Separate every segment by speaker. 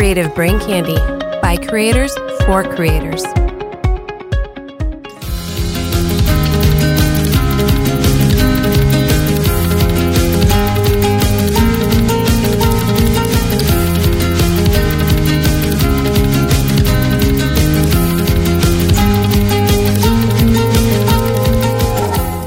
Speaker 1: Creative Brain Candy by creators for creators.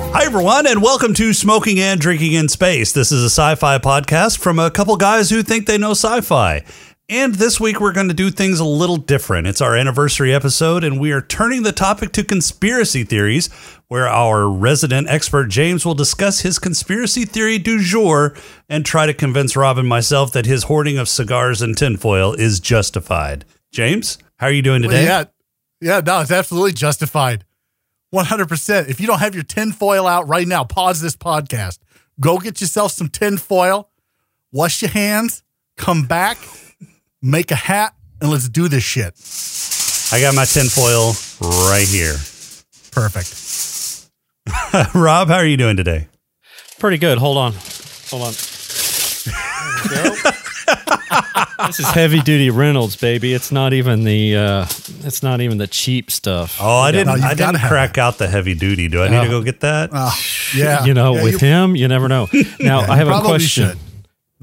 Speaker 2: Hi, everyone, and welcome to Smoking and Drinking in Space. This is a sci fi podcast from a couple guys who think they know sci fi. And this week, we're going to do things a little different. It's our anniversary episode, and we are turning the topic to conspiracy theories, where our resident expert James will discuss his conspiracy theory du jour and try to convince Rob and myself that his hoarding of cigars and tinfoil is justified. James, how are you doing today?
Speaker 3: Well, yeah, yeah, no, it's absolutely justified. 100%. If you don't have your tinfoil out right now, pause this podcast. Go get yourself some tinfoil, wash your hands, come back, make a hat, and let's do this shit.
Speaker 2: I got my tinfoil right here.
Speaker 3: Perfect.
Speaker 2: Rob, how are you doing today?
Speaker 4: Pretty good. Hold on. Hold on. There we go. this is heavy duty Reynolds, baby. It's not even the uh it's not even the cheap stuff.
Speaker 2: Oh, I didn't.
Speaker 3: No,
Speaker 2: I didn't crack out the heavy duty. Do I need to go get that?
Speaker 3: Uh, yeah.
Speaker 4: you know,
Speaker 3: Yeah,
Speaker 4: with
Speaker 3: you-
Speaker 4: him, you never know. Now,
Speaker 3: Yeah,
Speaker 4: I have a question.
Speaker 3: should.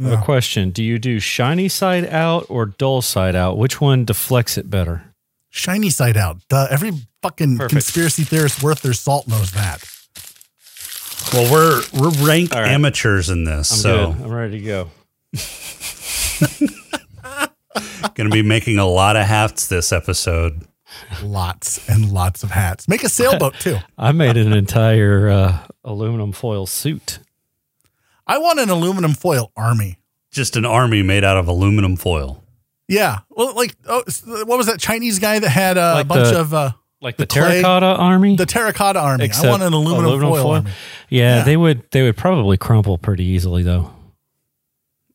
Speaker 4: I have a question. Do you do shiny side out or dull side out? Which one deflects it better?
Speaker 3: Shiny side out. Duh, every fucking
Speaker 4: Perfect.
Speaker 3: conspiracy theorist worth their salt knows that.
Speaker 2: Well, we're we're ranked
Speaker 4: All right.
Speaker 2: amateurs in this,
Speaker 4: I'm
Speaker 2: so
Speaker 4: good. I'm ready to go.
Speaker 2: going to be making a lot of hats this episode.
Speaker 3: Lots and lots of hats. Make a sailboat too.
Speaker 4: I made an entire uh, aluminum foil suit.
Speaker 3: I want an aluminum foil army.
Speaker 2: Just an army made out of aluminum foil.
Speaker 3: Yeah. Well, like, oh, what was that Chinese guy that had uh, a
Speaker 4: Like
Speaker 3: bunch
Speaker 4: the-
Speaker 3: of uh,
Speaker 4: Like
Speaker 3: The
Speaker 4: the,
Speaker 3: clay-
Speaker 4: terracotta army?
Speaker 3: the terracotta army? I want an aluminum, foil, army.
Speaker 4: Yeah,
Speaker 3: Yeah.
Speaker 4: they would they would probably crumple pretty easily though.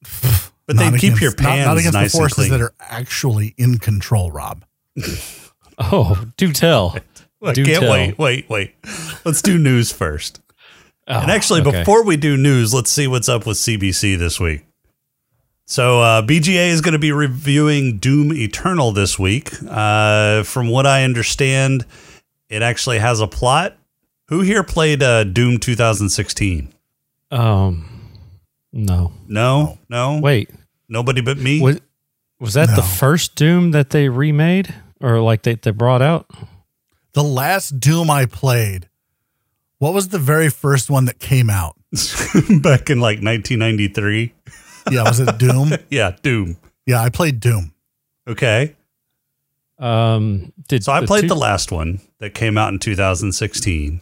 Speaker 2: But they
Speaker 3: Not
Speaker 2: keep your
Speaker 3: not-
Speaker 2: pans
Speaker 3: not, against
Speaker 2: nice
Speaker 3: the
Speaker 2: and
Speaker 3: forces
Speaker 2: clean.
Speaker 3: that are actually in control, Rob.
Speaker 4: Oh, do tell.
Speaker 2: I
Speaker 4: do
Speaker 2: can't
Speaker 4: tell.
Speaker 2: wait. Wait, wait. Let's do news first.
Speaker 4: Oh,
Speaker 2: And actually,
Speaker 4: okay.
Speaker 2: before we do news, let's see what's up with CBC this week. So, uh, BGA is going to be reviewing Doom Eternal this week. Uh, from what I understand, it actually has a plot. Who here played uh, Doom 2016?
Speaker 4: um no.
Speaker 2: No, no,
Speaker 4: Wait.
Speaker 2: nobody but me.
Speaker 4: Was was that
Speaker 3: No.
Speaker 4: the first Doom that they remade or like they, they brought out?
Speaker 3: The last Doom I played, what was the very first one that came out?
Speaker 2: Back in like 1993.
Speaker 3: Yeah, was it Doom?
Speaker 2: Yeah, Doom.
Speaker 3: Yeah, I played Doom.
Speaker 2: Okay.
Speaker 4: Um did
Speaker 2: So I played
Speaker 4: two-
Speaker 2: the last one that came out in 2016.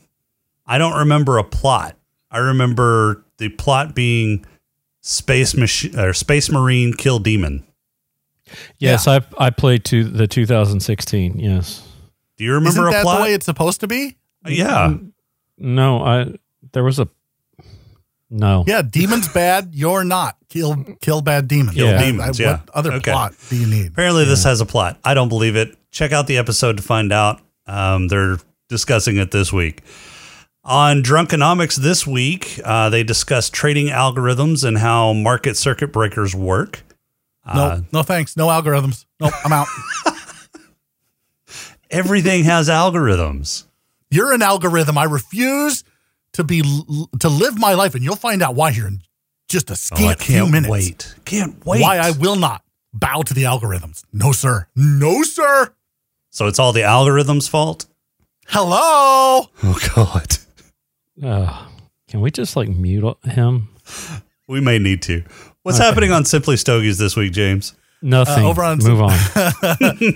Speaker 2: I don't remember a plot. I remember the plot being space machine or space marine kill demon.
Speaker 4: Yes, I I played to the 2016. Yes.
Speaker 2: Do you remember
Speaker 3: Isn't
Speaker 2: a
Speaker 3: that
Speaker 2: plot?
Speaker 3: the way it's supposed to be?
Speaker 2: yeah.
Speaker 4: No, I there was a no.
Speaker 3: Yeah, demons bad. You're not. Kill kill bad demons.
Speaker 4: Kill
Speaker 3: I- I-
Speaker 2: demons, yeah.
Speaker 3: What other
Speaker 2: Okay.
Speaker 3: plot do you need?
Speaker 2: Apparently, this has a plot. I don't believe it. Check out the episode to find out. Um, they're discussing it this week. On Drunkenomics this week, uh, they discuss trading algorithms and how market circuit breakers work.
Speaker 3: No,
Speaker 2: Uh,
Speaker 3: no thanks. No algorithms. Nope, I'm out.
Speaker 2: everything has algorithms.
Speaker 3: You're an algorithm. I refuse to be to live my life, and you'll find out why here in just a
Speaker 2: Oh, I
Speaker 3: scant few
Speaker 2: can't
Speaker 3: minutes.
Speaker 2: wait. Can't wait.
Speaker 3: Why I will not bow to the algorithms. No, sir. No, sir.
Speaker 2: so it's all the algorithms' fault?
Speaker 3: Hello.
Speaker 2: Oh, God.
Speaker 4: Uh, can we just like mute him?
Speaker 2: We may need to. What's happening on Simply Stogies this week, James?
Speaker 4: Nothing.
Speaker 3: Uh, over on-
Speaker 4: Move on.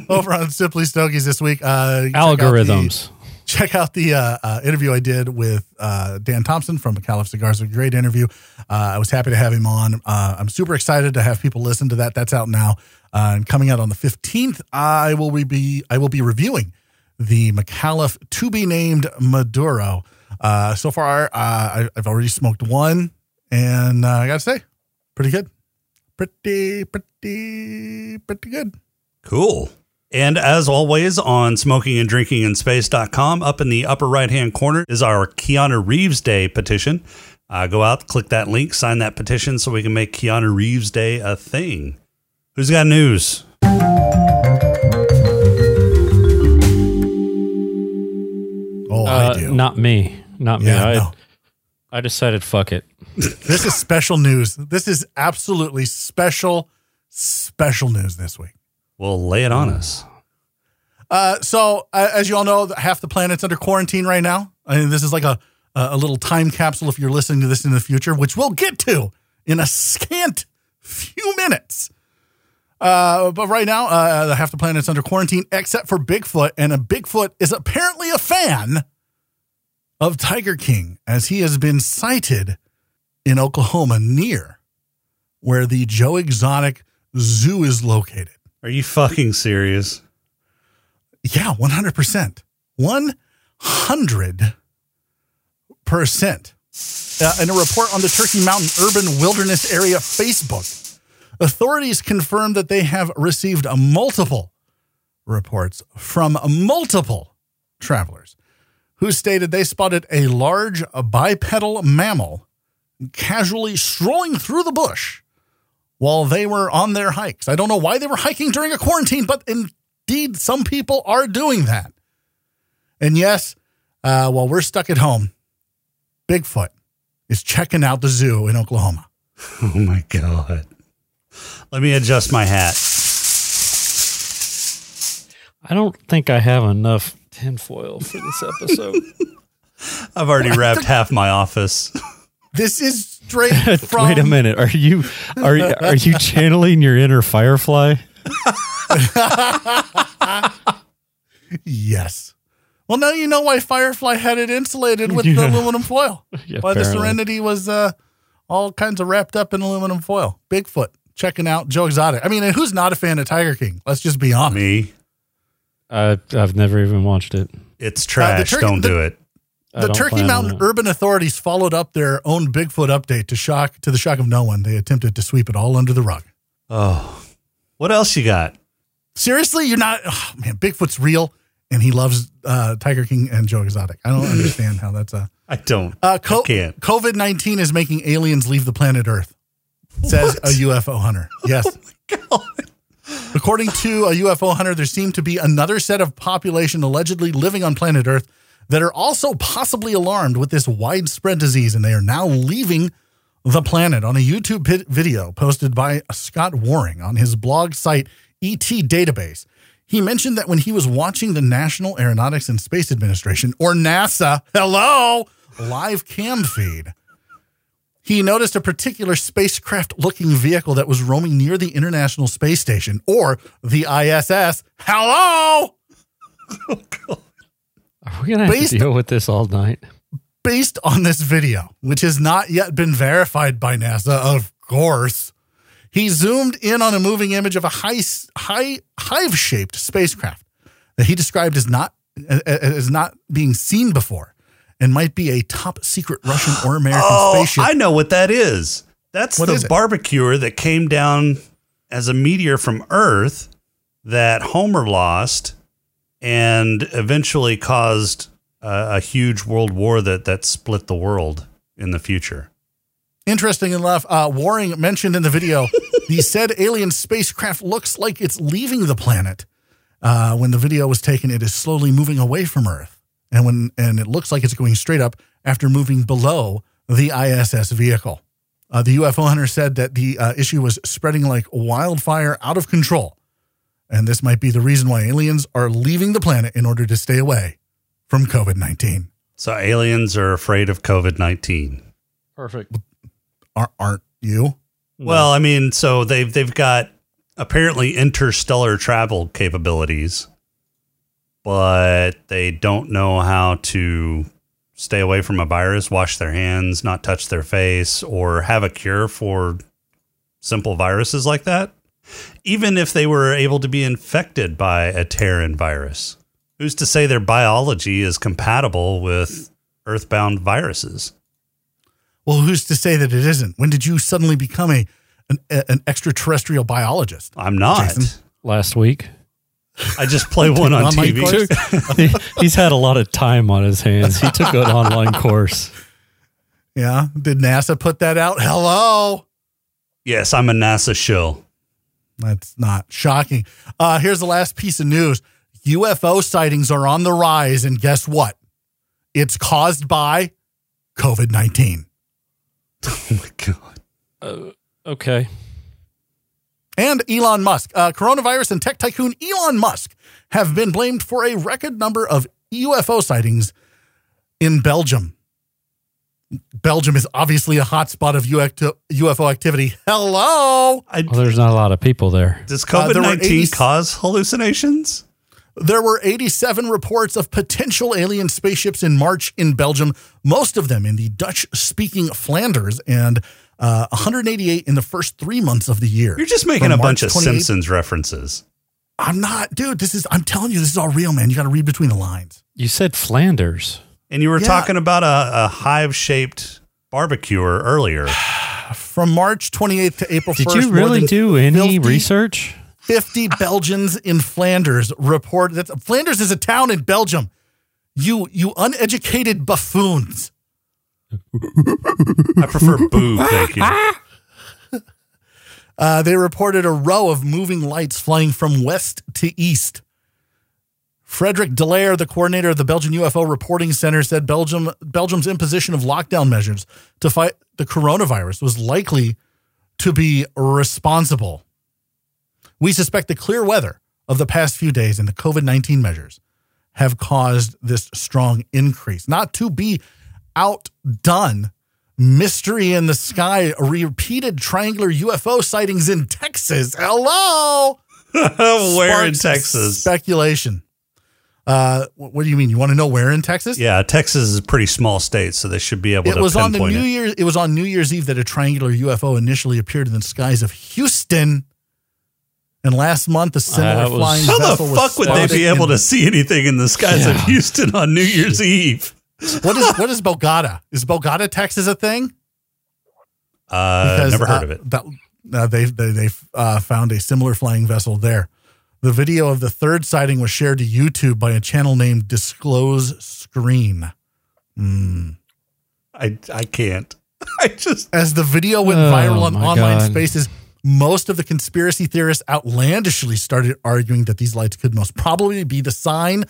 Speaker 3: Over on Simply Stogies this week. Uh, check out the-
Speaker 4: Algorithms.
Speaker 3: Check out the uh, uh, interview I did with uh, Dan Thompson from McAuliffe Cigars. A great interview. Uh, I was happy to have him on. Uh, I'm super excited to have people listen to that. That's out now uh, and coming out on the 15th. I will be I will be reviewing the McAuliffe to be named Maduro. So far, I, I've already smoked one, and I gotta say, pretty good. Pretty, pretty, pretty good.
Speaker 2: Cool. And as always, on smokinganddrinkinginspace.com, up in the upper right hand corner is our Keanu Reeves Day petition. Uh, go out, click that link, sign that petition so we can make Keanu Reeves Day a thing. Who's got news?
Speaker 3: Oh,
Speaker 4: Uh,
Speaker 3: I do.
Speaker 4: not me. Not me.
Speaker 3: Yeah,
Speaker 4: I,
Speaker 3: no.
Speaker 4: I decided fuck it.
Speaker 3: This is special news. This is absolutely special, special news this week.
Speaker 2: Well, lay it on us.
Speaker 3: Uh, so, uh, as you all know, half the planet's under quarantine right now. I mean, this is like a a little time capsule if you're listening to this in the future, which we'll get to in a scant few minutes. Uh, but right now, uh, half the planet's under quarantine except for Bigfoot, and a Bigfoot is apparently a fan of Tiger King, as he has been sighted in Oklahoma near where the Joe Exotic Zoo is located.
Speaker 2: Are you fucking serious?
Speaker 3: Yeah, 100%. 100%. Uh, in a report on the Turkey Mountain Urban Wilderness Area Facebook, authorities confirmed that they have received multiple reports from multiple travelers who stated they spotted a large bipedal mammal casually strolling through the bush while they were on their hikes. I don't know why they were hiking during a quarantine, but indeed, some people are doing that. And yes, uh, while we're stuck at home, Bigfoot is checking out the zoo in Oklahoma.
Speaker 2: Oh my god. Let me adjust my hat.
Speaker 4: I don't think I have enough tinfoil for this episode.
Speaker 2: I've already wrapped half my office.
Speaker 3: This is straight from.
Speaker 4: Wait a minute. Are you are are you channeling your inner firefly?
Speaker 3: Yes. Well, now you know why Firefly had it insulated with the aluminum foil.
Speaker 4: Yeah,
Speaker 3: why the. Serenity was uh, all kinds of wrapped up in aluminum foil. Bigfoot checking out Joe Exotic. I mean, and who's not a fan of Tiger King? Let's just be honest.
Speaker 2: Me.
Speaker 4: I I've never even watched it.
Speaker 2: It's trash.
Speaker 3: turkey-
Speaker 2: Don't
Speaker 3: the-
Speaker 2: do it.
Speaker 4: I
Speaker 3: The Turkey Mountain urban authorities followed up their own Bigfoot update to shock to the shock of no one. They attempted to sweep it all under the rug.
Speaker 2: Oh. What else you got?
Speaker 3: Seriously, you're not oh, man. Bigfoot's real, and he loves uh, Tiger King and Joe Exotic. I don't understand how that's a
Speaker 2: I don't.
Speaker 3: uh, co-
Speaker 2: I can't.
Speaker 3: COVID nineteen is making aliens leave the planet Earth. Says a UFO hunter. Yes. According to a UFO hunter, there seemed to be another set of population allegedly living on planet Earth that are also possibly alarmed with this widespread disease, and they are now leaving the planet. On a YouTube video posted by Scott Waring on his blog site ET Database, he mentioned that when he was watching the National Aeronautics and Space Administration, or NASA, hello, live cam feed, he noticed a particular spacecraft looking vehicle that was roaming near the International Space Station, or the ISS. Hello!
Speaker 4: Oh, Are we gonna have
Speaker 3: Based-
Speaker 4: to deal with this all night?
Speaker 3: based on this video, which has not yet been verified by NASA, of course, he zoomed in on a moving image of a high, high, hive-shaped spacecraft that he described as not as not being seen before, and might be a top secret Russian or American
Speaker 2: Oh,
Speaker 3: spaceship.
Speaker 2: I know what that is. That's
Speaker 3: What
Speaker 2: the
Speaker 3: is it?
Speaker 2: barbecuer that came down as a meteor from Earth that Homer lost and eventually caused a, a huge world war that, that split the world in the future.
Speaker 3: Interesting enough, uh, Waring mentioned in the video the said alien spacecraft looks like it's leaving the planet. Uh, when the video was taken, it is slowly moving away from Earth, and when and it looks like it's going straight up after moving below the ISS vehicle. Uh, the UFO hunter said that the uh, issue was spreading like wildfire out of control, and this might be the reason why aliens are leaving the planet in order to stay away from COVID nineteen.
Speaker 2: So aliens are afraid of COVID 19.
Speaker 4: Perfect.
Speaker 3: Aren't aren't you?
Speaker 2: Well, I mean, so they've they've got apparently interstellar travel capabilities, but they don't know how to stay away from a virus, wash their hands, not touch their face, or have a cure for simple viruses like that. Even if they were able to be infected by a Terran virus, who's to say their biology is compatible with earthbound viruses?
Speaker 3: Well, who's to say that it isn't? When did you suddenly become a an, an extraterrestrial biologist?
Speaker 2: I'm not.
Speaker 3: Jason?
Speaker 4: Last week.
Speaker 2: I just play one on TV.
Speaker 3: course?
Speaker 4: He- he's had a lot of time on his hands. He took an online course.
Speaker 3: Yeah. Did NASA put that out? Hello.
Speaker 2: Yes, I'm a NASA shill.
Speaker 3: That's not shocking. Uh, here's the last piece of news UFO sightings are on the rise, and guess what? It's caused by COVID 19.
Speaker 2: Oh my god.
Speaker 4: Okay.
Speaker 3: And Elon Musk. Uh, coronavirus and tech tycoon Elon Musk have been blamed for a record number of UFO sightings in Belgium. Belgium is obviously a hotspot of UFO activity. Hello.
Speaker 4: Well, there's not a lot of people there.
Speaker 2: does
Speaker 3: Uh, there
Speaker 2: COVID
Speaker 3: were
Speaker 2: nineteen
Speaker 3: 80
Speaker 2: cause hallucinations?
Speaker 3: There were 87 reports of potential alien spaceships in March in Belgium, most of them in the Dutch speaking Flanders, and uh, 188 in the first three months of the year.
Speaker 2: You're just making
Speaker 3: From
Speaker 2: a bunch of Simpsons references.
Speaker 3: I'm not, dude. This is, I'm telling you, this is all real, man. You got to read between the lines.
Speaker 4: You said Flanders.
Speaker 2: And you were
Speaker 3: Yeah.
Speaker 2: talking about a, a hive shaped barbecuer earlier.
Speaker 3: From March 28th to April
Speaker 4: Did
Speaker 3: 1st,
Speaker 4: you really do any
Speaker 3: 50
Speaker 4: research?
Speaker 3: 50 Belgians in Flanders report that Flanders is a town in Belgium. You, you uneducated buffoons.
Speaker 2: I prefer boo, thank you.
Speaker 3: Uh, they reported a row of moving lights flying from west to east. Frederic Delaere, the coordinator of the Belgian UFO Reporting Center, said Belgium Belgium's imposition of lockdown measures to fight the coronavirus was likely to be responsible. We suspect the clear weather of the past few days and the COVID 19 measures have caused this strong increase. Not to be outdone, mystery in the sky, repeated triangular UFO sightings in Texas. Hello.
Speaker 2: Where in Texas?
Speaker 3: Speculation. Uh, what do you mean? You want to know where in Texas?
Speaker 2: Yeah, Texas is a pretty small state, so they should be able
Speaker 3: It
Speaker 2: to
Speaker 3: was on the New
Speaker 2: it.
Speaker 3: Year. It was on New Year's Eve that a triangular UFO initially appeared in the skies of Houston. And last month, a similar
Speaker 4: That was-
Speaker 3: flying
Speaker 2: How the
Speaker 3: vessel was
Speaker 2: fuck would they be able
Speaker 3: in-
Speaker 2: to see anything in the skies of Houston on New Year's Eve?
Speaker 3: What is what is Bogota? Is Bogota, Texas, a thing?
Speaker 2: Uh, never heard
Speaker 3: uh,
Speaker 2: of it.
Speaker 3: That, uh, they they they uh, found a similar flying vessel there. The video of the third sighting was shared to YouTube by a channel named Disclose Screen.
Speaker 2: I I can't. I just
Speaker 3: As the video went
Speaker 4: Oh,
Speaker 3: viral on online
Speaker 4: God.
Speaker 3: spaces, most of the conspiracy theorists outlandishly started arguing that these lights could most probably be the sign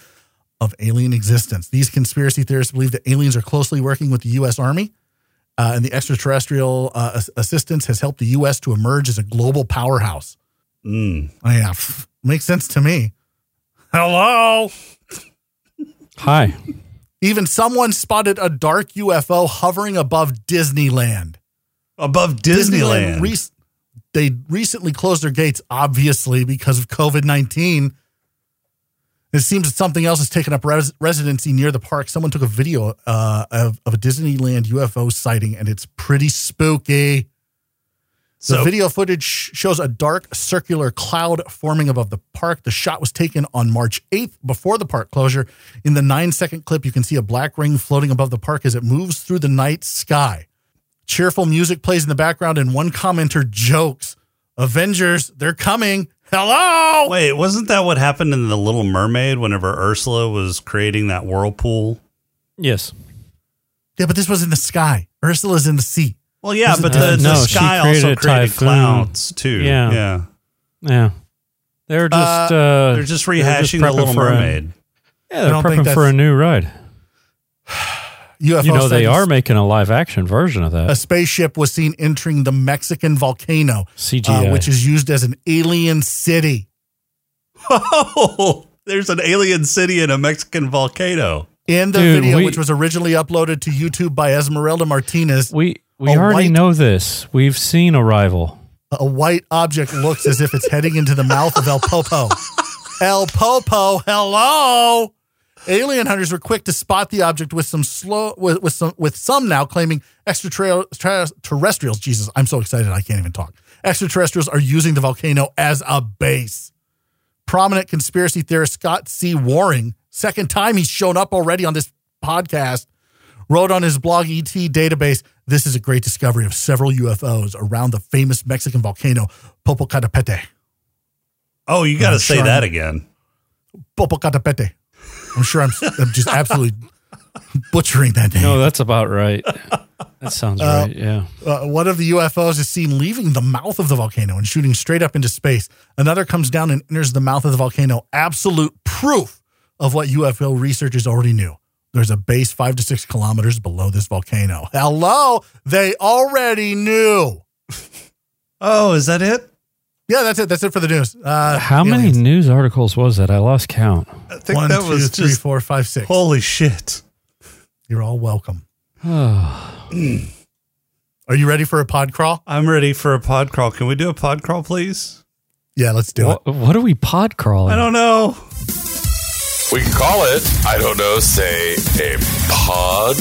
Speaker 3: of alien existence. These conspiracy theorists believe that aliens are closely working with the U.S. Army, uh, and the extraterrestrial uh, assistance has helped the U.S. to emerge as a global powerhouse.
Speaker 2: mm.
Speaker 3: Oh, yeah, pff, makes sense to me. Hello.
Speaker 4: Hi.
Speaker 3: Even someone spotted a dark UFO hovering above Disneyland.
Speaker 2: above Disneyland.
Speaker 3: rec- they recently closed their gates, obviously, because of COVID 19. It seems that something else has taken up res- residency near the park. Someone took a video uh, of, of a Disneyland UFO sighting, and it's pretty spooky. The video footage shows a dark circular cloud forming above the park. The shot was taken on March 8th before the park closure. In the nine second clip, you can see a black ring floating above the park as it moves through the night sky. Cheerful music plays in the background, and one commenter jokes, Avengers, they're coming. Hello.
Speaker 2: wait, wasn't that what happened in the Little Mermaid whenever Ursula was creating that whirlpool?
Speaker 4: Yes.
Speaker 3: Yeah, but this was in the sky. Ursula's in the sea.
Speaker 2: Well, yeah,
Speaker 3: Was it
Speaker 2: but
Speaker 3: the-
Speaker 2: the, the
Speaker 4: No, she
Speaker 2: sky
Speaker 4: created
Speaker 2: also created
Speaker 4: typhoon.
Speaker 2: clouds too.
Speaker 4: Yeah.
Speaker 2: yeah.
Speaker 4: Yeah. They're just uh,
Speaker 2: They're just
Speaker 4: they're
Speaker 2: rehashing the Little
Speaker 4: for a-
Speaker 2: Mermaid.
Speaker 4: yeah, they're prepping for a new ride.
Speaker 3: UFO
Speaker 4: You know they are making a live action version of that.
Speaker 3: A spaceship was seen entering the Mexican volcano,
Speaker 4: CGI.
Speaker 3: uh, which is used as an alien city.
Speaker 2: Oh, there's an alien city in a Mexican volcano.
Speaker 3: In the
Speaker 4: Dude,
Speaker 3: video,
Speaker 4: we-
Speaker 3: which was originally uploaded to YouTube by Esmeralda Martinez,
Speaker 4: We we
Speaker 3: A
Speaker 4: already
Speaker 3: white-
Speaker 4: know this. We've seen Arrival.
Speaker 3: a white object looks as if it's heading into the mouth of El Popo. El Popo, hello. Alien hunters were quick to spot the object with some slow with, with some with some now claiming extraterrestrials. Jesus, I'm so excited I can't even talk. Extraterrestrials are using the volcano as a base. Prominent conspiracy theorist Scott C. Waring, second time he's shown up already on this podcast, wrote on his blog ET database, this is a great discovery of several UFOs around the famous Mexican volcano Popocatépetl.
Speaker 2: Oh, you got to say
Speaker 3: sure
Speaker 2: that
Speaker 3: I'm-
Speaker 2: again.
Speaker 3: Popocatépetl. I'm sure I'm, I'm just absolutely butchering that name.
Speaker 4: No, that's about right. That sounds right. Yeah.
Speaker 3: Uh, one of the UFOs is seen leaving the mouth of the volcano and shooting straight up into space. Another comes down and enters the mouth of the volcano. Absolute proof of what UFO researchers already knew. There's a base five to six kilometers below this volcano. Hello, they already knew.
Speaker 2: Oh, is that it?
Speaker 3: Yeah, that's it. That's it for the news. Uh,
Speaker 4: How many news articles was that? I lost count.
Speaker 2: I think
Speaker 3: One,
Speaker 2: that
Speaker 3: two,
Speaker 2: was
Speaker 3: three,
Speaker 2: just
Speaker 3: four, five, six.
Speaker 2: holy shit.
Speaker 3: You're all welcome. Are you ready for a pod crawl?
Speaker 2: I'm ready for a pod crawl. Can we do a pod crawl, please?
Speaker 3: Yeah, let's do it.
Speaker 4: What, what are we pod crawling?
Speaker 2: I don't know.
Speaker 5: We can call it, I don't know, say a pod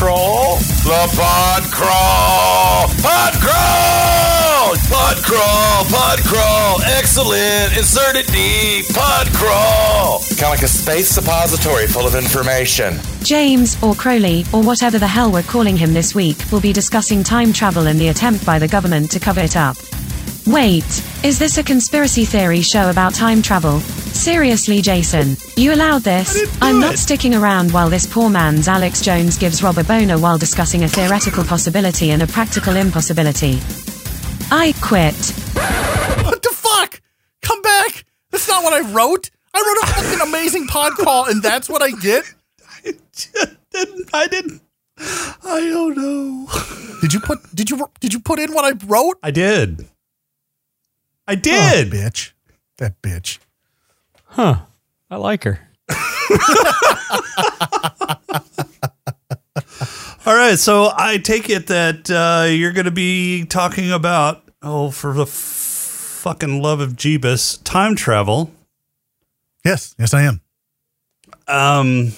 Speaker 5: crawl? The pod crawl! Pod crawl! Pod crawl! Pod crawl! Excellent! Insert it deep! Pod crawl! Kind of like a space suppository full of information.
Speaker 6: James, or Crowley, or whatever the hell we're calling him this week, will be discussing time travel and the attempt by the government to cover it up. Wait, is this a conspiracy theory show about time travel? Seriously, Jason, you allowed this? I'm not
Speaker 2: it.
Speaker 6: sticking around while this poor man's Alex Jones gives Rob a boner while discussing a theoretical possibility and a practical impossibility. I quit.
Speaker 3: What the fuck? Come back. That's not what I wrote. I wrote a fucking amazing pod crawl, and that's what I get.
Speaker 2: I didn't I didn't I don't know.
Speaker 3: Did you put? Did you? Did you put in what I wrote?
Speaker 2: I did. I
Speaker 3: Oh,
Speaker 2: did.
Speaker 3: bitch. That bitch.
Speaker 4: Huh. I like her.
Speaker 2: All right, so I take it that uh, you're going to be talking about oh, for the f- fucking love of Jeebus, time travel.
Speaker 3: Yes, yes, I am.
Speaker 2: Um,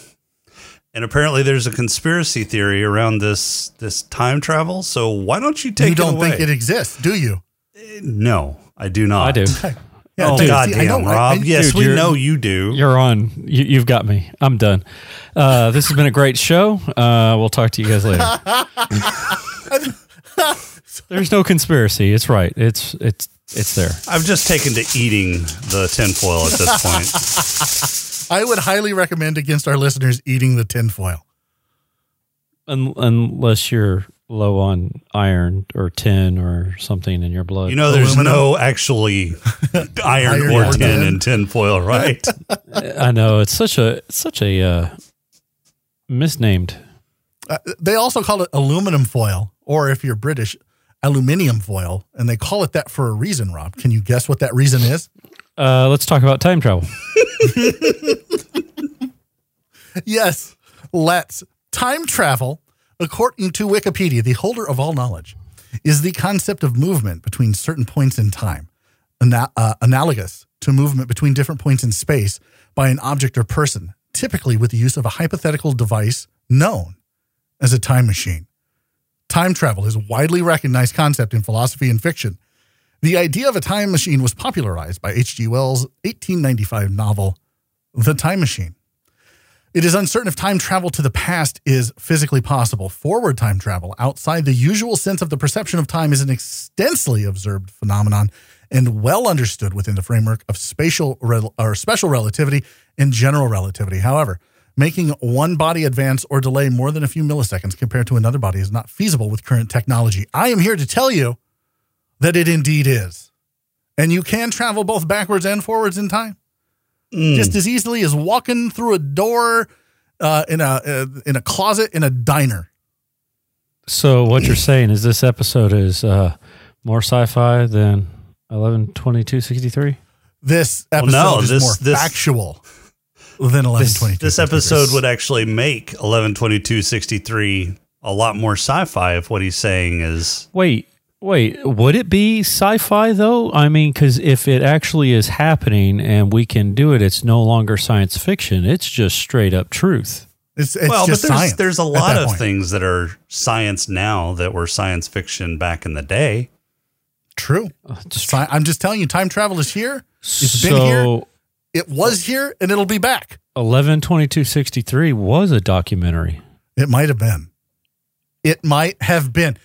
Speaker 2: and apparently there's a conspiracy theory around this this time travel. So why don't you take
Speaker 3: you don't
Speaker 2: away?
Speaker 3: think it exists, do you?
Speaker 2: no, I do not.
Speaker 4: I do.
Speaker 3: Yeah,
Speaker 2: oh
Speaker 3: dude,
Speaker 2: God
Speaker 3: see, I
Speaker 2: damn,
Speaker 3: know, I-
Speaker 2: Rob.
Speaker 3: I-
Speaker 2: yes,
Speaker 4: Dude,
Speaker 2: we know you do.
Speaker 4: You're on. You, you've got me. I'm done. Uh, this has been a great show. Uh, we'll talk to you guys later. There's no conspiracy. It's right. It's it's it's there.
Speaker 2: I've just taken to eating the tinfoil at this point.
Speaker 3: I would highly recommend against our listeners eating the tinfoil.
Speaker 4: Un- unless you're low on iron or tin or something in your blood.
Speaker 2: You know, there's
Speaker 3: Aluminum?
Speaker 2: no actually iron,
Speaker 3: Iron
Speaker 2: or
Speaker 3: or
Speaker 2: tin
Speaker 3: tin.
Speaker 2: in tinfoil, right?
Speaker 4: I know it's such a it's such a uh, misnamed.
Speaker 3: Uh, they also call it aluminum foil, or if you're British, aluminium foil, and they call it that for a reason. Rob, can you guess what that reason is?
Speaker 4: Uh, let's talk about time travel.
Speaker 3: Yes, let's. Time travel, according to Wikipedia, the holder of all knowledge, is the concept of movement between certain points in time, ana- uh, analogous to movement between different points in space by an object or person, typically with the use of a hypothetical device known as a time machine. Time travel is a widely recognized concept in philosophy and fiction. The idea of a time machine was popularized by H.G. Wells' 1895 novel, The Time Machine. It is uncertain if time travel to the past is physically possible. Forward time travel outside the usual sense of the perception of time is an extensively observed phenomenon and well understood within the framework of spatial rel- or special relativity and general relativity. However, making one body advance or delay more than a few milliseconds compared to another body is not feasible with current technology. I am here to tell you that it indeed is. And you can travel both backwards and forwards in time just as easily as walking through a door uh, in a uh, in a closet in a diner.
Speaker 4: So what you're saying is this episode is uh, more sci-fi than eleven twenty two sixty three.
Speaker 3: This
Speaker 2: Well,
Speaker 3: episode
Speaker 2: no,
Speaker 3: is
Speaker 2: this-
Speaker 3: more
Speaker 2: this-
Speaker 3: factual than eleven twenty two.
Speaker 2: This episode would actually make 112263 a lot more sci-fi if what he's saying is
Speaker 4: Wait, wait. Would it be sci-fi though? I mean, because if it actually is happening and we can do it, it's no longer science fiction. It's just straight up truth.
Speaker 3: It's, it's
Speaker 2: well, but there's there's a lot of
Speaker 3: point.
Speaker 2: things that are science now that were science fiction back in the day.
Speaker 3: True.
Speaker 4: Uh, just-
Speaker 3: Sci- I'm just telling you, time travel is here. It's been here.
Speaker 4: so
Speaker 3: It was here, and it'll be back.
Speaker 4: eleven twenty two sixty three was a documentary.
Speaker 3: It might have been. It might have been.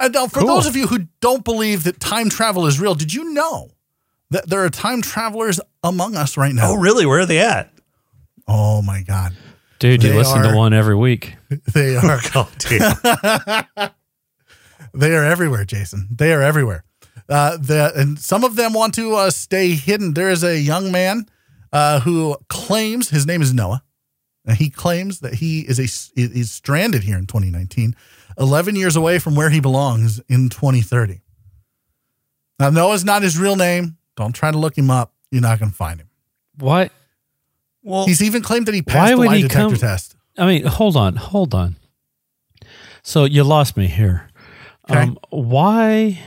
Speaker 3: And now, for
Speaker 4: Cool.
Speaker 3: those of you who don't believe that time travel is real, did you know that there are time travelers among us right now?
Speaker 2: Oh, really? Where are they at?
Speaker 3: Oh my God.
Speaker 4: Dude, you listen
Speaker 3: are-
Speaker 4: to one every week.
Speaker 3: They are
Speaker 2: God damn.
Speaker 3: they are everywhere, Jason. They are everywhere. Uh, the and some of them want to uh, stay hidden. There is a young man uh, who claims his name is Noah. And he claims that he is a is stranded here in 2019, 11 years away from where he belongs in 2030. Now Noah's not his real name. Don't try to look him up. You're not going to find him.
Speaker 4: Why?
Speaker 2: Well,
Speaker 3: He's even claimed that he
Speaker 4: Why
Speaker 3: passed the lie detector
Speaker 4: come-
Speaker 3: test.
Speaker 4: I mean, hold on, hold on. So you lost me here.
Speaker 3: Okay.
Speaker 4: Um, why?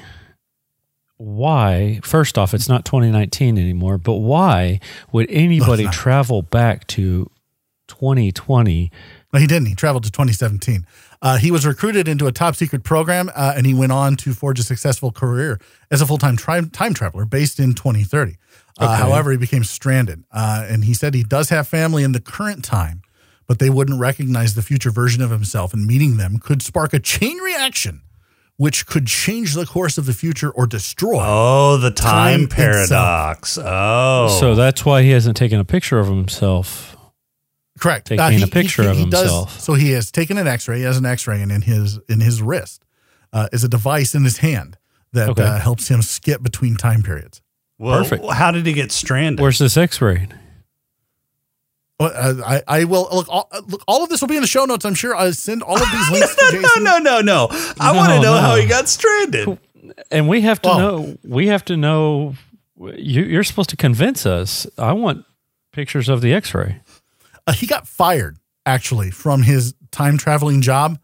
Speaker 4: Why? First off, it's not 2019 anymore. But why would anybody travel back to 2020?
Speaker 3: No, he didn't. He traveled to 2017. Uh, he was recruited into a top secret program, uh, and he went on to forge a successful career as a full time time traveler based in 2030. Uh,
Speaker 4: Okay.
Speaker 3: however, he became stranded, uh, and he said he does have family in the current time, but they wouldn't recognize the future version of himself, and meeting them could spark a chain reaction, which could change the course of the future or destroy.
Speaker 2: oh, the time,
Speaker 3: Time
Speaker 2: paradox. Oh,
Speaker 4: So that's why he hasn't taken a picture of himself.
Speaker 3: Correct.
Speaker 4: taking a picture of himself.
Speaker 3: so he has taken an X-ray. He has an X-ray, and in his in his wrist uh, is a device in his hand that
Speaker 4: Okay.
Speaker 3: uh, helps him skip between time periods.
Speaker 2: well,
Speaker 4: perfect.
Speaker 2: How did he get stranded?
Speaker 4: Where's this X-ray?
Speaker 3: Well, uh, I I will look. All, uh, look, all of this will be in the show notes. I'm sure. I'll send all of these links to
Speaker 2: no,
Speaker 3: Jason.
Speaker 2: no, no, no. I
Speaker 4: No,
Speaker 2: want to know
Speaker 4: no.
Speaker 2: how he got stranded.
Speaker 4: And we have to
Speaker 3: Oh.
Speaker 4: know. We have to know. You, you're supposed to convince us. I want pictures of the X-ray.
Speaker 3: Uh, he got fired actually from his time traveling job,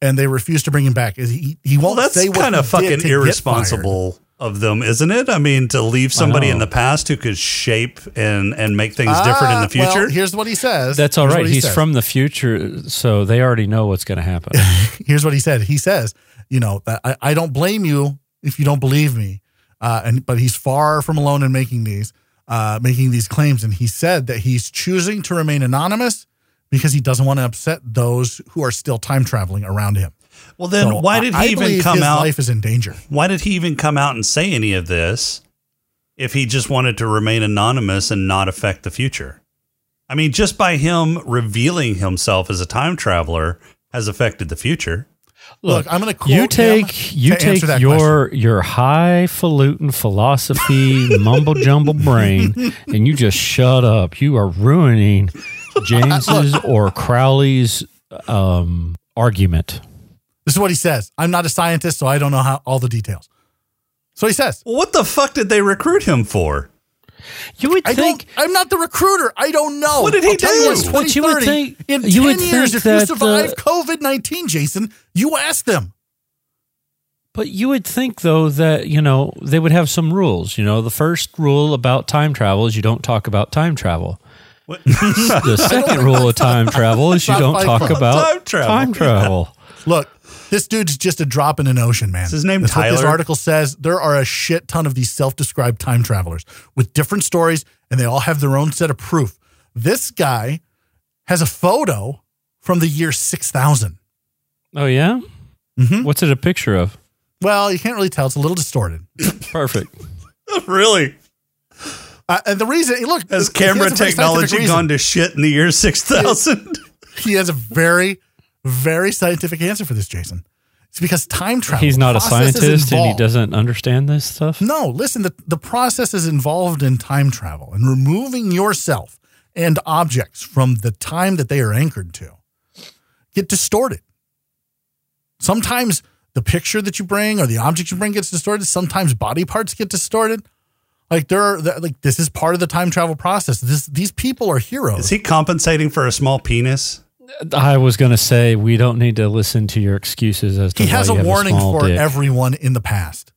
Speaker 3: and they refused to bring him back. Is he
Speaker 2: he
Speaker 3: won't
Speaker 2: that's
Speaker 3: say what
Speaker 2: kind of fucking irresponsible of them, isn't it? I mean, to leave somebody in the past who could shape and and make things different in the
Speaker 3: Ah, well,
Speaker 2: future.
Speaker 3: here's what he says.
Speaker 4: That's all
Speaker 3: Here's
Speaker 4: right.
Speaker 3: he
Speaker 4: He's
Speaker 3: says.
Speaker 4: from the future, so they already know what's going to happen.
Speaker 3: here's what he said. He says, you know, that I, I don't blame you if you don't believe me. Uh, and but he's far from alone in making these uh, making these claims. And he said that he's choosing to remain anonymous because he doesn't want to upset those who are still time traveling around him.
Speaker 2: well, then
Speaker 3: So
Speaker 2: why did
Speaker 3: I- I
Speaker 2: he even come
Speaker 3: his
Speaker 2: out?
Speaker 3: Life is in danger.
Speaker 2: Why did he even come out and say any of this if he just wanted to remain anonymous and not affect the future? I mean, just by him revealing himself as a time traveler has affected the future.
Speaker 3: Look, I'm going to quote
Speaker 4: you
Speaker 3: him
Speaker 4: take you
Speaker 3: to
Speaker 4: take
Speaker 3: that
Speaker 4: your your highfalutin philosophy mumble jumble brain and you just shut up. You are ruining James's or Crowley's um, argument.
Speaker 3: This is what he says. I'm not a scientist, so I don't know how all the details. So he says,
Speaker 2: what the fuck did they recruit him for?
Speaker 4: You would
Speaker 3: I
Speaker 4: think
Speaker 3: don't. I'm not the recruiter. I don't know.
Speaker 2: What did he
Speaker 3: I'll tell you
Speaker 2: do?
Speaker 3: in
Speaker 4: But you would think-
Speaker 3: in
Speaker 4: you
Speaker 3: 10
Speaker 4: would
Speaker 3: years,
Speaker 4: think
Speaker 3: if you survive
Speaker 4: uh,
Speaker 3: COVID 19, Jason, you ask them.
Speaker 4: But you would think, though, that you know they would have some rules. You know, the first rule about time travel is you don't talk about time travel.
Speaker 2: What?
Speaker 4: The second rule of time travel is you don't talk about
Speaker 2: Time travel.
Speaker 4: Time travel.
Speaker 3: Look, this dude's just a drop in an ocean, man.
Speaker 2: Is his name
Speaker 3: That's what this article says. There are a shit ton of these self described time travelers with different stories, and they all have their own set of proof. This guy has a photo from the year 6000.
Speaker 4: Oh yeah.
Speaker 3: Mhm.
Speaker 4: What's it a picture of?
Speaker 3: Well, you can't really tell. It's a little distorted.
Speaker 4: Perfect.
Speaker 2: really?
Speaker 3: Uh, and the reason, look,
Speaker 2: Has camera
Speaker 3: a
Speaker 2: technology
Speaker 3: reason.
Speaker 2: gone to shit in the year 6000?
Speaker 3: He has a very, very scientific answer for this, Jason. It's because time travel.
Speaker 4: He's not a scientist and he doesn't understand this stuff.
Speaker 3: No, listen, the, the process is involved in time travel and removing yourself and objects from the time that they are anchored to get distorted. Sometimes the picture that you bring or the object you bring gets distorted. Sometimes body parts get distorted. Like there are like this is part of the time travel process. This these people are heroes.
Speaker 2: Is he compensating for a small penis?
Speaker 4: I was going to say we don't need to listen to your excuses as to
Speaker 3: he
Speaker 4: why
Speaker 3: has
Speaker 4: you
Speaker 3: a
Speaker 4: have
Speaker 3: warning
Speaker 4: small
Speaker 3: for
Speaker 4: dick.
Speaker 3: everyone in the past.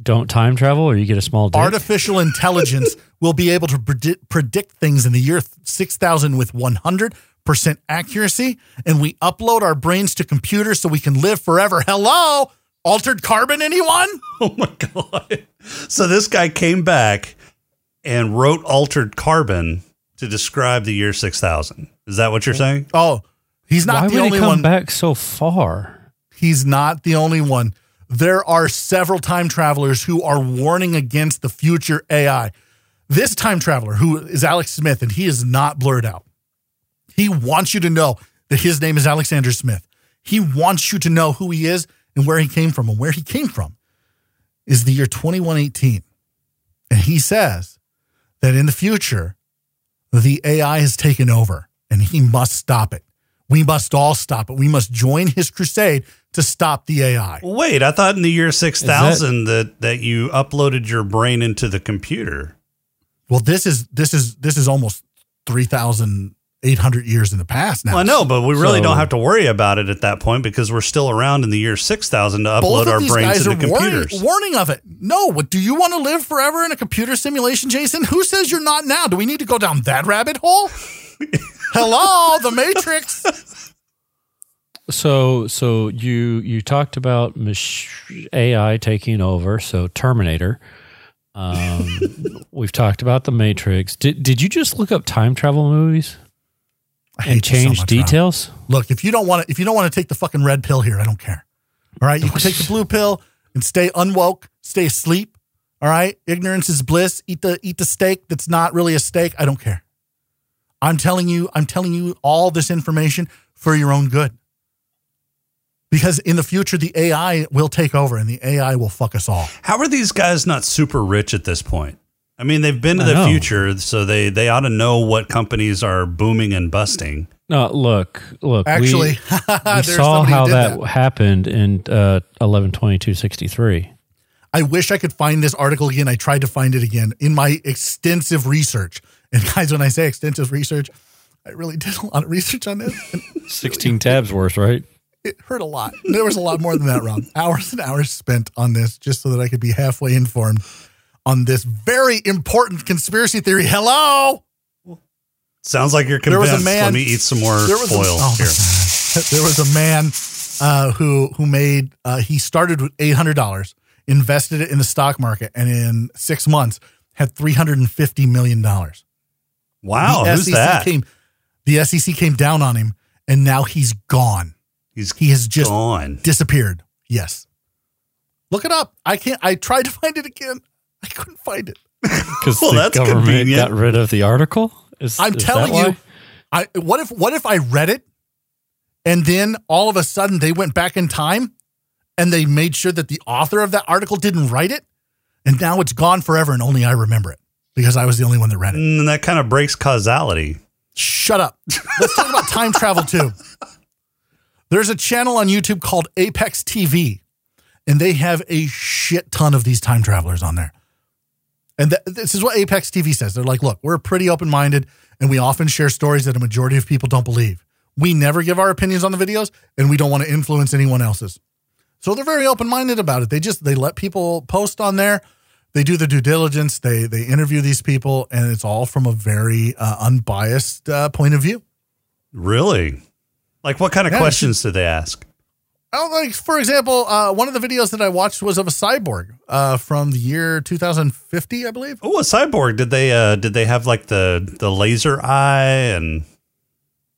Speaker 4: Don't time travel or you get a small dick.
Speaker 3: Artificial intelligence will be able to predict, predict things in the year 6000 with 100% accuracy, and we upload our brains to computers so we can live forever. Hello? Altered carbon, anyone?
Speaker 2: Oh my God. So this guy came back and wrote Altered Carbon to describe the year 6000. Is that what you're oh. saying?
Speaker 3: Oh, he's not
Speaker 4: why
Speaker 3: the
Speaker 4: would he come
Speaker 3: one.
Speaker 4: back so far?
Speaker 3: He's not the only one. There are several time travelers who are warning against the future AI. This time traveler, who is Alex Smith, and he is not blurred out. He wants you to know that his name is Alexander Smith. He wants you to know who he is and where he came from. And where he came from is the year 2118. And he says that in the future, the AI has taken over and he must stop it. We must all stop it. We must join his crusade to stop the AI.
Speaker 2: Wait, I thought in the year 6000 that, that you uploaded your brain into the computer.
Speaker 3: Well, this is this is this is almost 3,800 years in the past now.
Speaker 2: Well, I know, but we really
Speaker 4: So-
Speaker 2: don't have to worry about it at that point because we're still around in the year 6000 to upload our brains
Speaker 3: guys
Speaker 2: into
Speaker 3: are warning,
Speaker 2: computers.
Speaker 3: warning of it. No, what do you want to live forever in a computer simulation, Jason? Who says you're not now? Do we need to go down that rabbit hole? Hello, the Matrix.
Speaker 4: So so you you talked about AI taking over. So Terminator. Um, we've talked about the Matrix. Did did you just look up time travel movies and
Speaker 3: so
Speaker 4: change
Speaker 3: Rob.
Speaker 4: details?
Speaker 3: Look, if you don't want to, if you don't want to take the fucking red pill here, I don't care. All right, you can take the blue pill and stay unwoke, stay asleep. All right, ignorance is bliss. Eat the eat the steak that's not really a steak. I don't care. I'm telling you, I'm telling you all this information for your own good. Because in the future, the AI will take over and the AI will fuck us all.
Speaker 2: How are these guys not super rich at this point? I mean, they've been to
Speaker 4: I
Speaker 2: the
Speaker 4: know.
Speaker 2: future, so they, they ought to know what companies are booming and busting.
Speaker 4: No, look, look.
Speaker 3: Actually,
Speaker 4: we,
Speaker 3: we
Speaker 4: saw how
Speaker 3: that,
Speaker 4: that, happened in uh, 112263.
Speaker 3: I wish I could find this article again. I tried to find it again in my extensive research. And guys, when I say extensive research, I really did a lot of research on this. And
Speaker 4: Sixteen tabs worth, right?
Speaker 3: it hurt a lot. There was a lot more than that, Rob. Hours and hours spent on this just so that I could be halfway informed on this very important conspiracy theory. Hello.
Speaker 2: Sounds like you're
Speaker 3: There was
Speaker 2: convinced.
Speaker 3: a man-
Speaker 2: Let me eat some more
Speaker 3: There was
Speaker 2: foil
Speaker 3: a, oh,
Speaker 2: here.
Speaker 3: there was a man uh, who who made uh, he started with eight hundred dollars, invested it in the stock market, and in six months had three hundred and fifty million dollars.
Speaker 2: Wow,
Speaker 3: the
Speaker 2: who's
Speaker 3: SEC
Speaker 2: that?
Speaker 3: Came, the SEC came down on him, and now he's gone.
Speaker 2: He's
Speaker 3: He has just
Speaker 2: gone.
Speaker 3: disappeared. Yes, look it up. I can't. I tried to find it again. I couldn't find it.
Speaker 4: Because
Speaker 2: Well,
Speaker 4: the
Speaker 2: that's
Speaker 4: government
Speaker 2: convenient.
Speaker 4: got rid of the article. Is,
Speaker 3: I'm
Speaker 4: is
Speaker 3: telling
Speaker 4: that
Speaker 3: you. I what if what if I read it, and then all of a sudden they went back in time, and they made sure that the author of that article didn't write it, and now it's gone forever, and only I remember it because I was the only one that read it.
Speaker 2: And that kind of breaks causality.
Speaker 3: Shut up. Let's talk about time travel too. There's a channel on YouTube called Apex TV, and they have a shit ton of these time travelers on there. And th- this is what Apex TV says. They're like, look, we're pretty open minded, and we often share stories that a majority of people don't believe. We never give our opinions on the videos, and we don't want to influence anyone else's. So they're very open minded about it. They just they let people post on there. They do the due diligence. They they interview these people, and it's all from a very uh, unbiased uh, point of view.
Speaker 2: Really? Like, what kind of
Speaker 3: Yeah,
Speaker 2: questions did they ask?
Speaker 3: Oh, like for example, uh, one of the videos that I watched was of a cyborg uh, from the year 2050, I believe.
Speaker 2: Oh, a cyborg. Did they uh did they have like the the laser eye and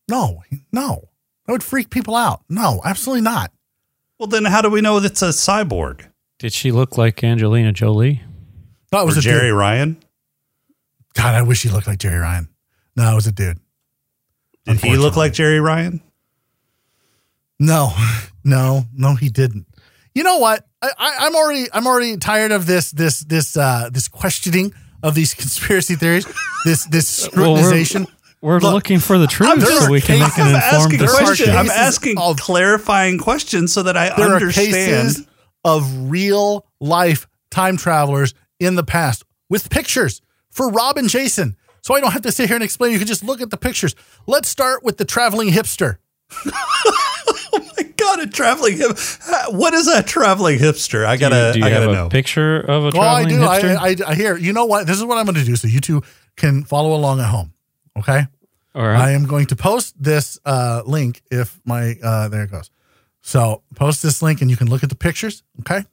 Speaker 3: No, no, that would freak people out. No, absolutely not.
Speaker 2: Well then how do we know it's a cyborg?
Speaker 4: Did she look like Angelina Jolie?
Speaker 3: No, it
Speaker 2: Or
Speaker 3: was a
Speaker 2: Jeri
Speaker 3: dude.
Speaker 2: Ryan?
Speaker 3: God, I wish he looked like Jeri Ryan. No, it was a dude.
Speaker 2: Did he look like Jeri Ryan?
Speaker 3: No, no, no, he didn't. You know what? I, I, I'm already I'm already tired of this this this uh, this questioning of these conspiracy theories. This this
Speaker 4: Well, we're-
Speaker 3: Look,
Speaker 4: looking for the truth
Speaker 3: there
Speaker 4: so we can make an
Speaker 2: I'm
Speaker 4: informed
Speaker 2: asking
Speaker 3: there are
Speaker 2: questions.
Speaker 4: decision.
Speaker 2: I'm asking
Speaker 3: of-
Speaker 2: clarifying questions so that I
Speaker 3: there
Speaker 2: understand.
Speaker 3: are cases of real life time travelers in the past with pictures for Rob and Jason. So I don't have to sit here and explain. You can just look at the pictures. Let's start with the traveling hipster.
Speaker 2: Oh my God, a traveling hip. What is a traveling hipster? I gotta,
Speaker 4: do you,
Speaker 2: I
Speaker 4: have
Speaker 2: gotta
Speaker 4: a
Speaker 2: know.
Speaker 4: picture of a
Speaker 3: Well, I
Speaker 4: traveling
Speaker 3: do.
Speaker 4: hipster?
Speaker 3: I, I, I hear. You know what? This is what I'm going to do so you two can follow along at home. Okay.
Speaker 4: All right.
Speaker 3: I am going to post this uh, link if my uh, there it goes. So post this link and you can look at the pictures. Okay.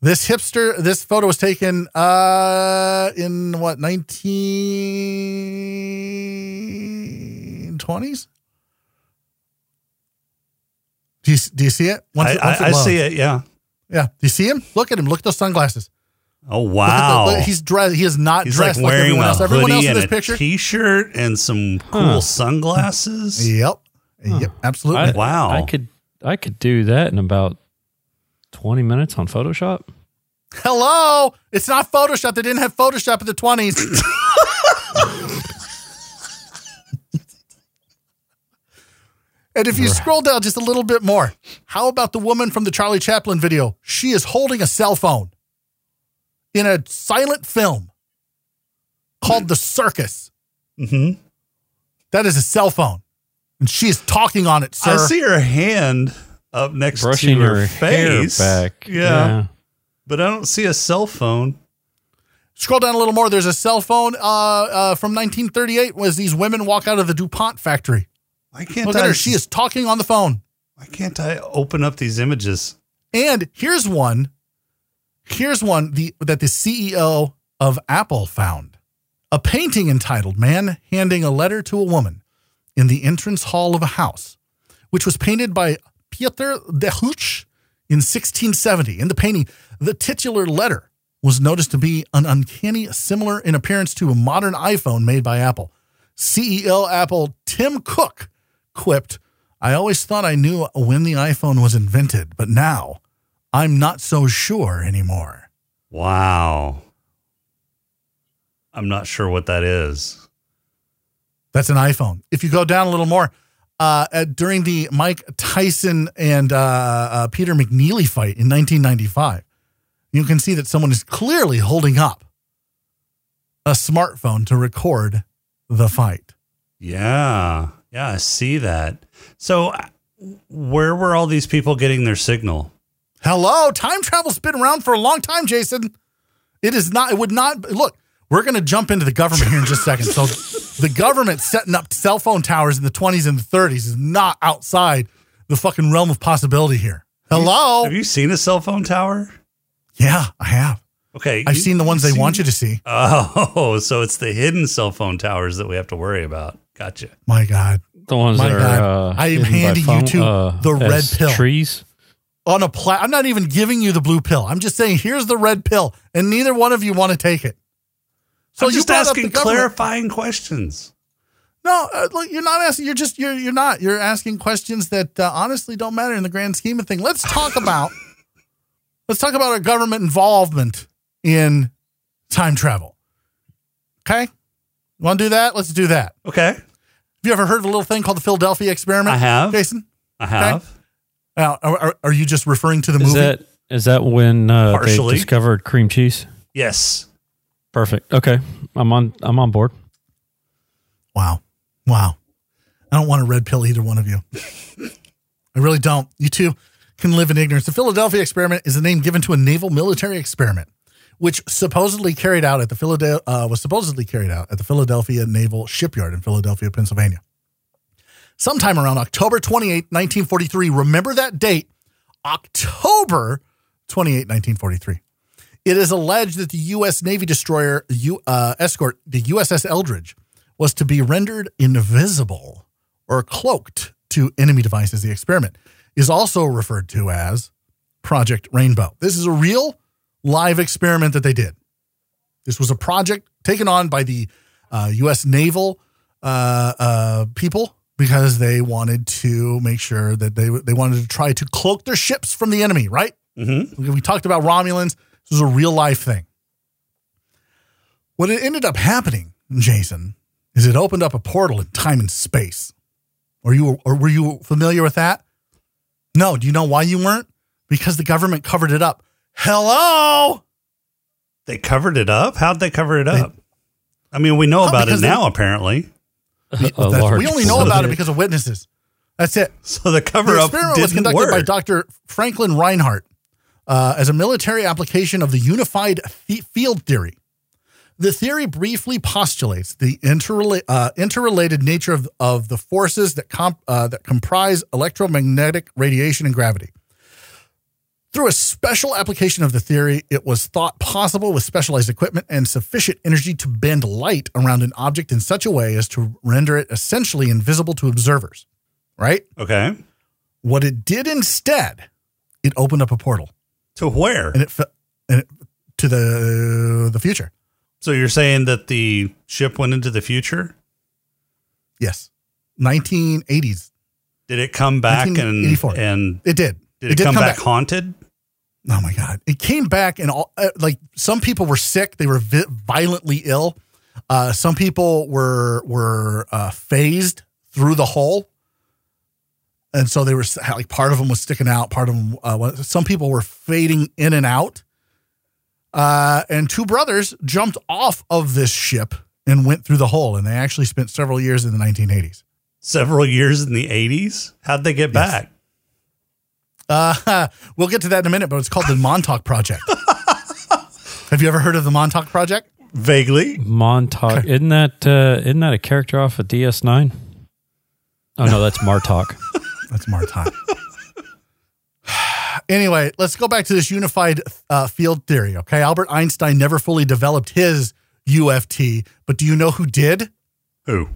Speaker 3: This hipster, this photo was taken uh, in what nineteen twenties. Do you do you see it? Once
Speaker 2: I,
Speaker 3: once
Speaker 2: I, I see it. Yeah.
Speaker 3: Yeah. Do you see him? Look at him. Look at those sunglasses.
Speaker 2: Oh
Speaker 3: Look at the-
Speaker 2: wow.
Speaker 3: look, he's dressed. He is not
Speaker 2: He's
Speaker 3: dressed like,
Speaker 2: wearing
Speaker 3: everyone
Speaker 2: a
Speaker 3: else. Everyone else in this picture.
Speaker 2: t-shirt and some cool sunglasses.
Speaker 3: Yep. Yep. Absolutely.
Speaker 4: I,
Speaker 2: Wow.
Speaker 4: I could I could do that in about twenty minutes on Photoshop.
Speaker 3: Hello. It's not Photoshop. They didn't have Photoshop in the 20s. and if you scroll down just a little bit more, how about the woman from the Charlie Chaplin video? She is holding a cell phone in a silent film called The Circus.
Speaker 2: Mhm.
Speaker 3: That is a cell phone. And she is talking on it, sir.
Speaker 2: I see her hand up next
Speaker 4: Brushing
Speaker 2: to her,
Speaker 4: her hair
Speaker 2: face.
Speaker 4: back.
Speaker 2: Yeah, but I don't see a cell phone.
Speaker 3: Scroll down a little more. There's a cell phone uh, uh, from 1938 as these women walk out of the DuPont factory.
Speaker 2: Why can't
Speaker 3: Look
Speaker 2: I?
Speaker 3: at her. She is talking on the phone.
Speaker 2: Why can't I open up these images?
Speaker 3: And here's one. Here's one the, that the CEO of Apple found. A painting entitled Man Handing a Letter to a Woman in the Entrance Hall of a House, which was painted by Pieter de Hooch in 1670. In the painting, the titular letter was noticed to be an uncanny similar in appearance to a modern iPhone made by Apple. CEO Apple Tim Cook quipped, I always thought I knew when the iPhone was invented, but now I'm not so sure anymore.
Speaker 2: Wow. I'm not sure what that is.
Speaker 3: That's an iPhone. If you go down a little more, uh, at, during the Mike Tyson and uh, uh, Peter McNeeley fight in 1995, you can see that someone is clearly holding up a smartphone to record the fight.
Speaker 2: Yeah. Yeah, I see that. So, uh, where were all these people getting their signal?
Speaker 3: Hello, time travel's been around for a long time, Jason. It is not. It would not. Look, we're going to jump into the government here in just a second. So, the government setting up cell phone towers in the 20s and the 30s is not outside the fucking realm of possibility here. Hello.
Speaker 2: Have you seen a cell phone tower?
Speaker 3: Yeah, I have.
Speaker 2: Okay.
Speaker 3: I've
Speaker 2: you-
Speaker 3: seen the ones they
Speaker 2: seen-
Speaker 3: want you to see.
Speaker 2: Oh, so it's the hidden cell phone towers that we have to worry about. Gotcha.
Speaker 3: My God.
Speaker 4: The ones
Speaker 3: My
Speaker 4: that
Speaker 3: God.
Speaker 4: are. Uh,
Speaker 3: I am
Speaker 4: hidden by
Speaker 3: handing you to
Speaker 4: uh,
Speaker 3: the red
Speaker 4: as
Speaker 3: pill.
Speaker 4: Trees.
Speaker 3: On a pla- I'm not even giving you the blue pill. I'm just saying here's the red pill, and neither one of you want to take it.
Speaker 2: So I'm just asking clarifying questions.
Speaker 3: No, uh, look, you're not asking. You're just you're you're not. You're asking questions that uh, honestly don't matter in the grand scheme of things. Let's talk about let's talk about our government involvement in time travel. Okay, want to do that? Let's do that.
Speaker 2: Okay.
Speaker 3: Have you ever heard of a little thing called the Philadelphia experiment?
Speaker 2: I have.
Speaker 3: Jason.
Speaker 2: I have.
Speaker 3: Now, are, are, you just referring to the movie?
Speaker 4: Is
Speaker 3: movie?
Speaker 4: that is that when uh, they discovered cream cheese?
Speaker 2: Yes.
Speaker 4: Perfect. Okay, I'm on. I'm on board.
Speaker 3: Wow. Wow. I don't want to red pill either one of you. I really don't. You two can live in ignorance. The Philadelphia experiment is a name given to a naval military experiment, which supposedly carried out at the Philadelphia uh, was supposedly carried out at the Philadelphia Naval Shipyard in Philadelphia, Pennsylvania. Sometime around October 28, 1943. Remember that date, October 28, 1943. It is alleged that the U.S. Navy destroyer uh, escort, the USS Eldridge, was to be rendered invisible or cloaked to enemy devices. The experiment is also referred to as Project Rainbow. This is a real live experiment that they did. This was a project taken on by the uh, U.S. naval uh, uh, people because they wanted to make sure that they they wanted to try to cloak their ships from the enemy. Right?
Speaker 2: Mm-hmm.
Speaker 3: We talked about Romulans. This was a real life thing. What it ended up happening, Jason, is it opened up a portal in time and space. Are you or were you familiar with that? No. Do you know why you weren't? Because the government covered it up. Hello.
Speaker 2: They covered it up. How'd they cover it up? I mean, we know about it
Speaker 3: because they-
Speaker 2: now, apparently.
Speaker 4: A
Speaker 3: That's-
Speaker 4: large
Speaker 3: we only know about it because of witnesses. That's it.
Speaker 2: So the cover
Speaker 3: The
Speaker 2: up
Speaker 3: experiment was conducted
Speaker 2: work.
Speaker 3: by Dr. Franklin Reinhardt uh, as a military application of the unified the- field theory. The theory briefly postulates the interrela- uh, interrelated nature of, of the forces that, comp- uh, that comprise electromagnetic radiation and gravity. Through a special application of the theory, it was thought possible with specialized equipment and sufficient energy to bend light around an object in such a way as to render it essentially invisible to observers. Right?
Speaker 2: okay.
Speaker 3: What it did instead, it opened up a portal
Speaker 2: To where?
Speaker 3: and it fe- and it, to the the future.
Speaker 2: So you're saying that the ship went into the future?
Speaker 3: Yes, 1980s.
Speaker 2: Did it come back and
Speaker 3: 1984.
Speaker 2: and
Speaker 3: It did.
Speaker 2: did it, come, back, haunted?
Speaker 3: Oh my god! It came back and all uh, like some people were sick. They were vi- violently ill. Uh, some people were were uh, phased through the hole, and so they were like part of them was sticking out. Part of them. Uh, some people were fading in and out. Uh, and two brothers jumped off of this ship and went through the hole, and they actually spent several years in the 1980s.
Speaker 2: Several years in the 80s? How'd they get
Speaker 3: Yes.
Speaker 2: back?
Speaker 3: Uh, we'll get to that in a minute, but it's called the Montauk Project. Have you ever heard of the Montauk Project?
Speaker 2: Vaguely.
Speaker 4: Montauk. Isn't that uh, isn't that a character off of DS9? Oh no, that's Martok.
Speaker 3: That's Martok. anyway, let's go back to this unified uh, field theory. Okay, Albert Einstein never fully developed his UFT, but do you know who did?
Speaker 2: Who?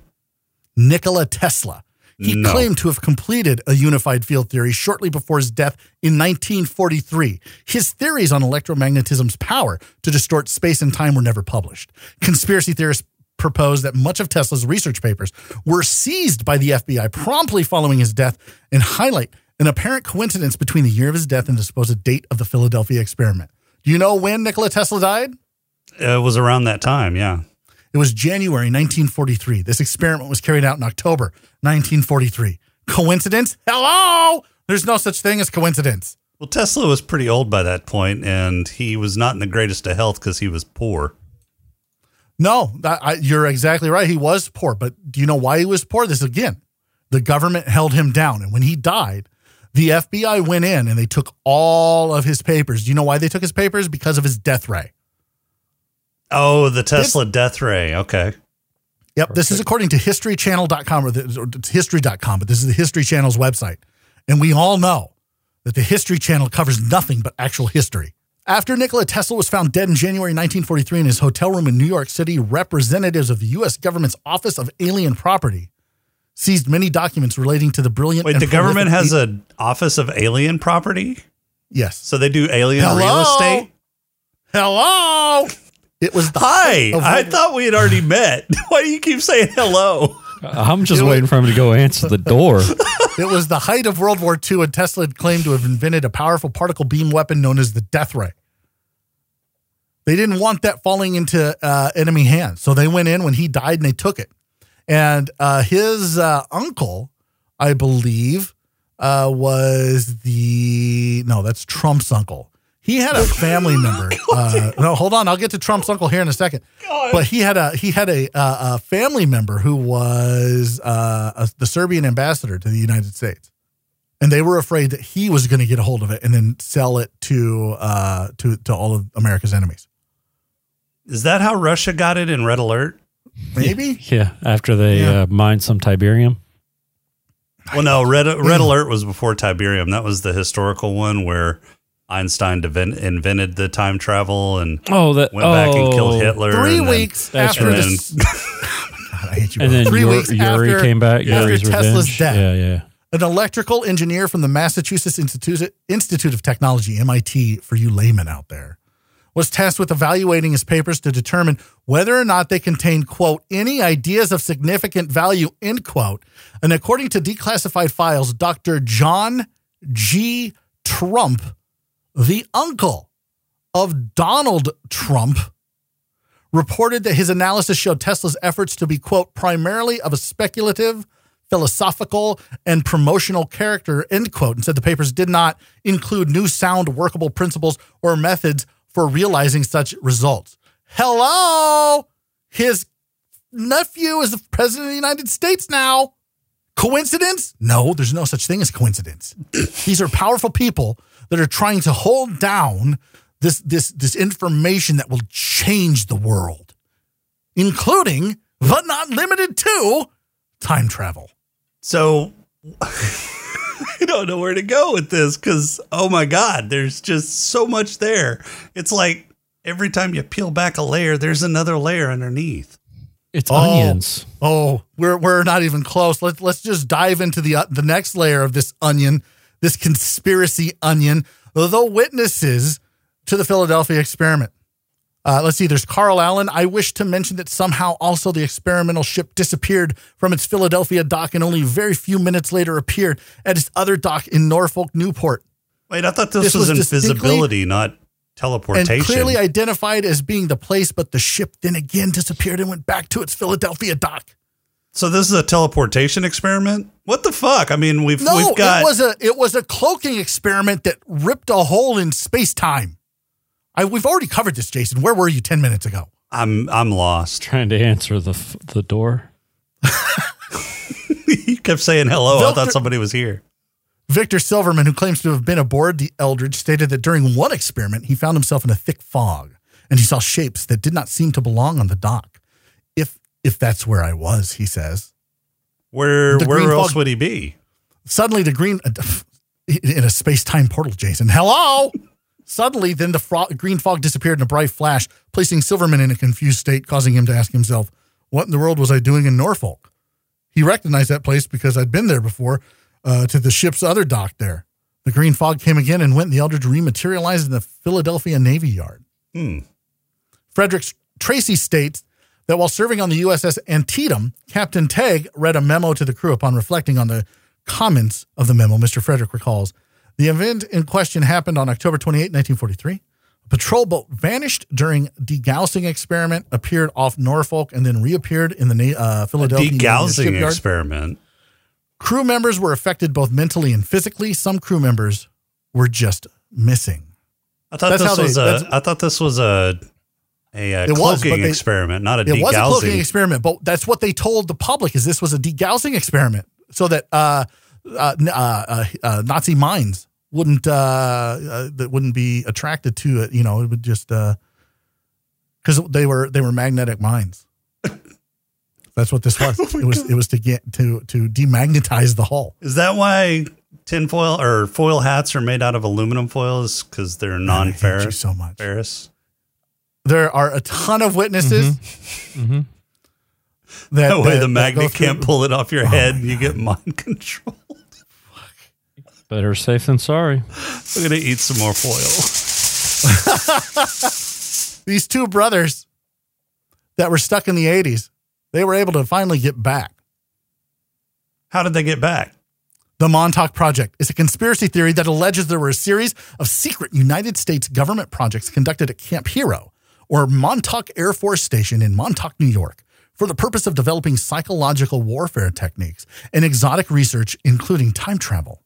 Speaker 3: Nikola Tesla. He
Speaker 2: No.
Speaker 3: claimed to have completed a unified field theory shortly before his death in 1943. His theories on electromagnetism's power to distort space and time were never published. Conspiracy theorists propose that much of Tesla's research papers were seized by the FBI promptly following his death and highlight an apparent coincidence between the year of his death and the supposed date of the Philadelphia experiment. Do you know when Nikola Tesla died?
Speaker 2: It was around that time, yeah.
Speaker 3: It was January 1943. This experiment was carried out in October 1943. Coincidence? Hello! There's no such thing as coincidence.
Speaker 2: Well, Tesla was pretty old by that point, and he was not in the greatest of health because he was poor.
Speaker 3: No, that, I, you're exactly right. He was poor, but do you know why he was poor? This again, the government held him down, and when he died, the FBI went in and they took all of his papers. Do you know why they took his papers? Because of his death ray.
Speaker 2: Oh, the Tesla death ray. Okay.
Speaker 3: Yep. This is according to historychannel.com or, the, or history.com, but this is the History Channel's website. And we all know that the History Channel covers nothing but actual history. After Nikola Tesla was found dead in January 1943 in his hotel room in New York City, representatives of the U.S. government's Office of Alien Property seized many documents relating to the brilliant.
Speaker 2: Wait, the government has an office of alien property?
Speaker 3: yes.
Speaker 2: So they do alien
Speaker 3: Hello?
Speaker 2: real estate?
Speaker 3: Hello. It was the
Speaker 2: Hi.
Speaker 3: of
Speaker 2: I thought we had already met. Why do you keep saying hello?
Speaker 4: I'm just
Speaker 3: You know
Speaker 4: waiting for him to go answer the door.
Speaker 3: It was the height of World War II, and Tesla had claimed to have invented a powerful particle beam weapon known as the death ray. They didn't want that falling into uh, enemy hands, so they went in when he died and they took it. And uh, his uh, uncle, I believe, uh, was the no, that's Trump's uncle. He had a family member. Uh, no, hold on, I'll get to Trump's uncle here in a second. But he had a he had a, uh, a family member who was uh, a, the Serbian ambassador to the United States, and they were afraid that he was going to get a hold of it and then sell it to uh, to to all of America's enemies.
Speaker 2: Is that how Russia got it in Red Alert?
Speaker 3: Maybe
Speaker 4: Yeah, after they
Speaker 3: Yeah.
Speaker 4: uh, mined some Tiberium.
Speaker 2: Well, no, Red, Red Alert was before Tiberium. That was the historical one where Einstein deven- invented the time travel and
Speaker 4: Oh, that
Speaker 2: went back and killed
Speaker 4: oh.
Speaker 2: Hitler.
Speaker 3: three
Speaker 2: and then-
Speaker 3: weeks
Speaker 4: That's
Speaker 3: after
Speaker 2: right.
Speaker 3: this. Oh God, I hate you.
Speaker 4: And
Speaker 3: both.
Speaker 4: then
Speaker 3: three
Speaker 4: Yuri,
Speaker 3: weeks
Speaker 4: Yuri
Speaker 3: after,
Speaker 4: came back.
Speaker 3: after
Speaker 4: Yuri's
Speaker 3: Tesla's
Speaker 4: revenge.
Speaker 3: death.
Speaker 4: Yeah, yeah.
Speaker 3: an electrical engineer from the Massachusetts Institute, Institute of Technology, MIT, for you laymen out there, was tasked with evaluating his papers to determine whether or not they contained, quote, any ideas of significant value, end quote. And according to declassified files, Dr. John G. Trump, the uncle of Donald Trump, reported that his analysis showed Tesla's efforts to be, quote, primarily of a speculative, philosophical, and promotional character, end quote, and said the papers did not include new sound workable principles or methods for realizing such results. Hello! His nephew is the president of the United States now. Coincidence? No, there's no such thing as coincidence. These are powerful people that are trying to hold down this this this information that will change the world, including but not limited to time travel.
Speaker 2: So I don't know where to go with this because, oh my God, there's just so much there. It's like every time you peel back a layer, there's another layer underneath.
Speaker 4: It's
Speaker 3: Oh.
Speaker 4: onions.
Speaker 3: Oh, we're we're not even close. Let's let's just dive into the uh, the next layer of this onion, this conspiracy onion. The witnesses to the Philadelphia experiment. Uh, let's see, there's Carl Allen. I wish to mention that somehow also the experimental ship disappeared from its Philadelphia dock and only very few minutes later appeared at its other dock in Norfolk, Newport.
Speaker 2: Wait, I thought this,
Speaker 3: This
Speaker 2: was,
Speaker 3: was
Speaker 2: invisibility, not teleportation.
Speaker 3: And clearly identified as being the place, but the ship then again disappeared and went back to its Philadelphia dock.
Speaker 2: So this is a teleportation experiment. What the fuck? I mean, we've
Speaker 3: No,
Speaker 2: we've got
Speaker 3: it was a it was a cloaking experiment that ripped a hole in space time. I, we've already covered this, Jason. Where were you ten minutes ago?
Speaker 2: I'm I'm lost.
Speaker 4: Trying to answer the f- the door.
Speaker 2: you kept saying hello. I thought somebody was here.
Speaker 3: Victor Silverman, who claims to have been aboard the Eldridge, stated that during one experiment, he found himself in a thick fog and he saw shapes that did not seem to belong on the dock. If that's where I was, he says.
Speaker 2: Where
Speaker 3: The
Speaker 2: where else
Speaker 3: fog-
Speaker 2: would he be?
Speaker 3: Suddenly, the green in a space time portal, Jason. Hello. Suddenly, then the fro- green fog disappeared in a bright flash, placing Silverman in a confused state, causing him to ask himself, "What in the world was I doing in Norfolk?" He recognized that place because I'd been there before uh, to the ship's other dock there. The green fog came again and went, and the Eldridge rematerialized in the Philadelphia Navy Yard.
Speaker 2: Hmm.
Speaker 3: Frederick Tracy states that while serving on the USS Antietam, Captain Tegg read a memo to the crew upon reflecting on the comments of the memo. Mr. Frederick recalls the event in question happened on October 28, 1943. A patrol boat vanished during degaussing experiment, appeared off Norfolk, and then reappeared in the uh, Philadelphia Union
Speaker 2: Degaussing experiment.
Speaker 3: Crew members were affected both mentally and physically. Some crew members were just missing.
Speaker 2: I thought
Speaker 3: That's
Speaker 2: this was a.
Speaker 3: that's-
Speaker 2: I thought this was a a, uh
Speaker 3: It was,
Speaker 2: cloaking
Speaker 3: but they-
Speaker 2: experiment, not a
Speaker 3: It was a cloaking experiment, but that's what they told the public is this was a degaussing experiment so that uh, uh, uh, uh, uh, Nazi minds wouldn't uh, uh, that wouldn't be attracted to it. You know, it would just because they were they were magnetic mines. That's what this was. It was it was to get to to demagnetize the hull.
Speaker 2: Is that why tinfoil or foil hats are made out of aluminum foils because they're
Speaker 3: I hate you
Speaker 2: non-ferrous?
Speaker 3: so much.
Speaker 2: Ferrous.
Speaker 3: There are a ton of witnesses.
Speaker 4: Mhm.
Speaker 3: That,
Speaker 2: That way,
Speaker 3: that-
Speaker 2: the magnet
Speaker 3: through-
Speaker 2: can't pull it off your head, and you get mind control.
Speaker 4: Better safe than sorry.
Speaker 2: We're gonna eat some more foil.
Speaker 3: these two brothers that were stuck in the 80s, they were able to finally get back.
Speaker 2: How did they get back?
Speaker 3: The Montauk Project is a conspiracy theory that alleges there were a series of secret United States government projects conducted at Camp Hero or Montauk Air Force Station in Montauk, New York, for the purpose of developing psychological warfare techniques and exotic research, including time travel.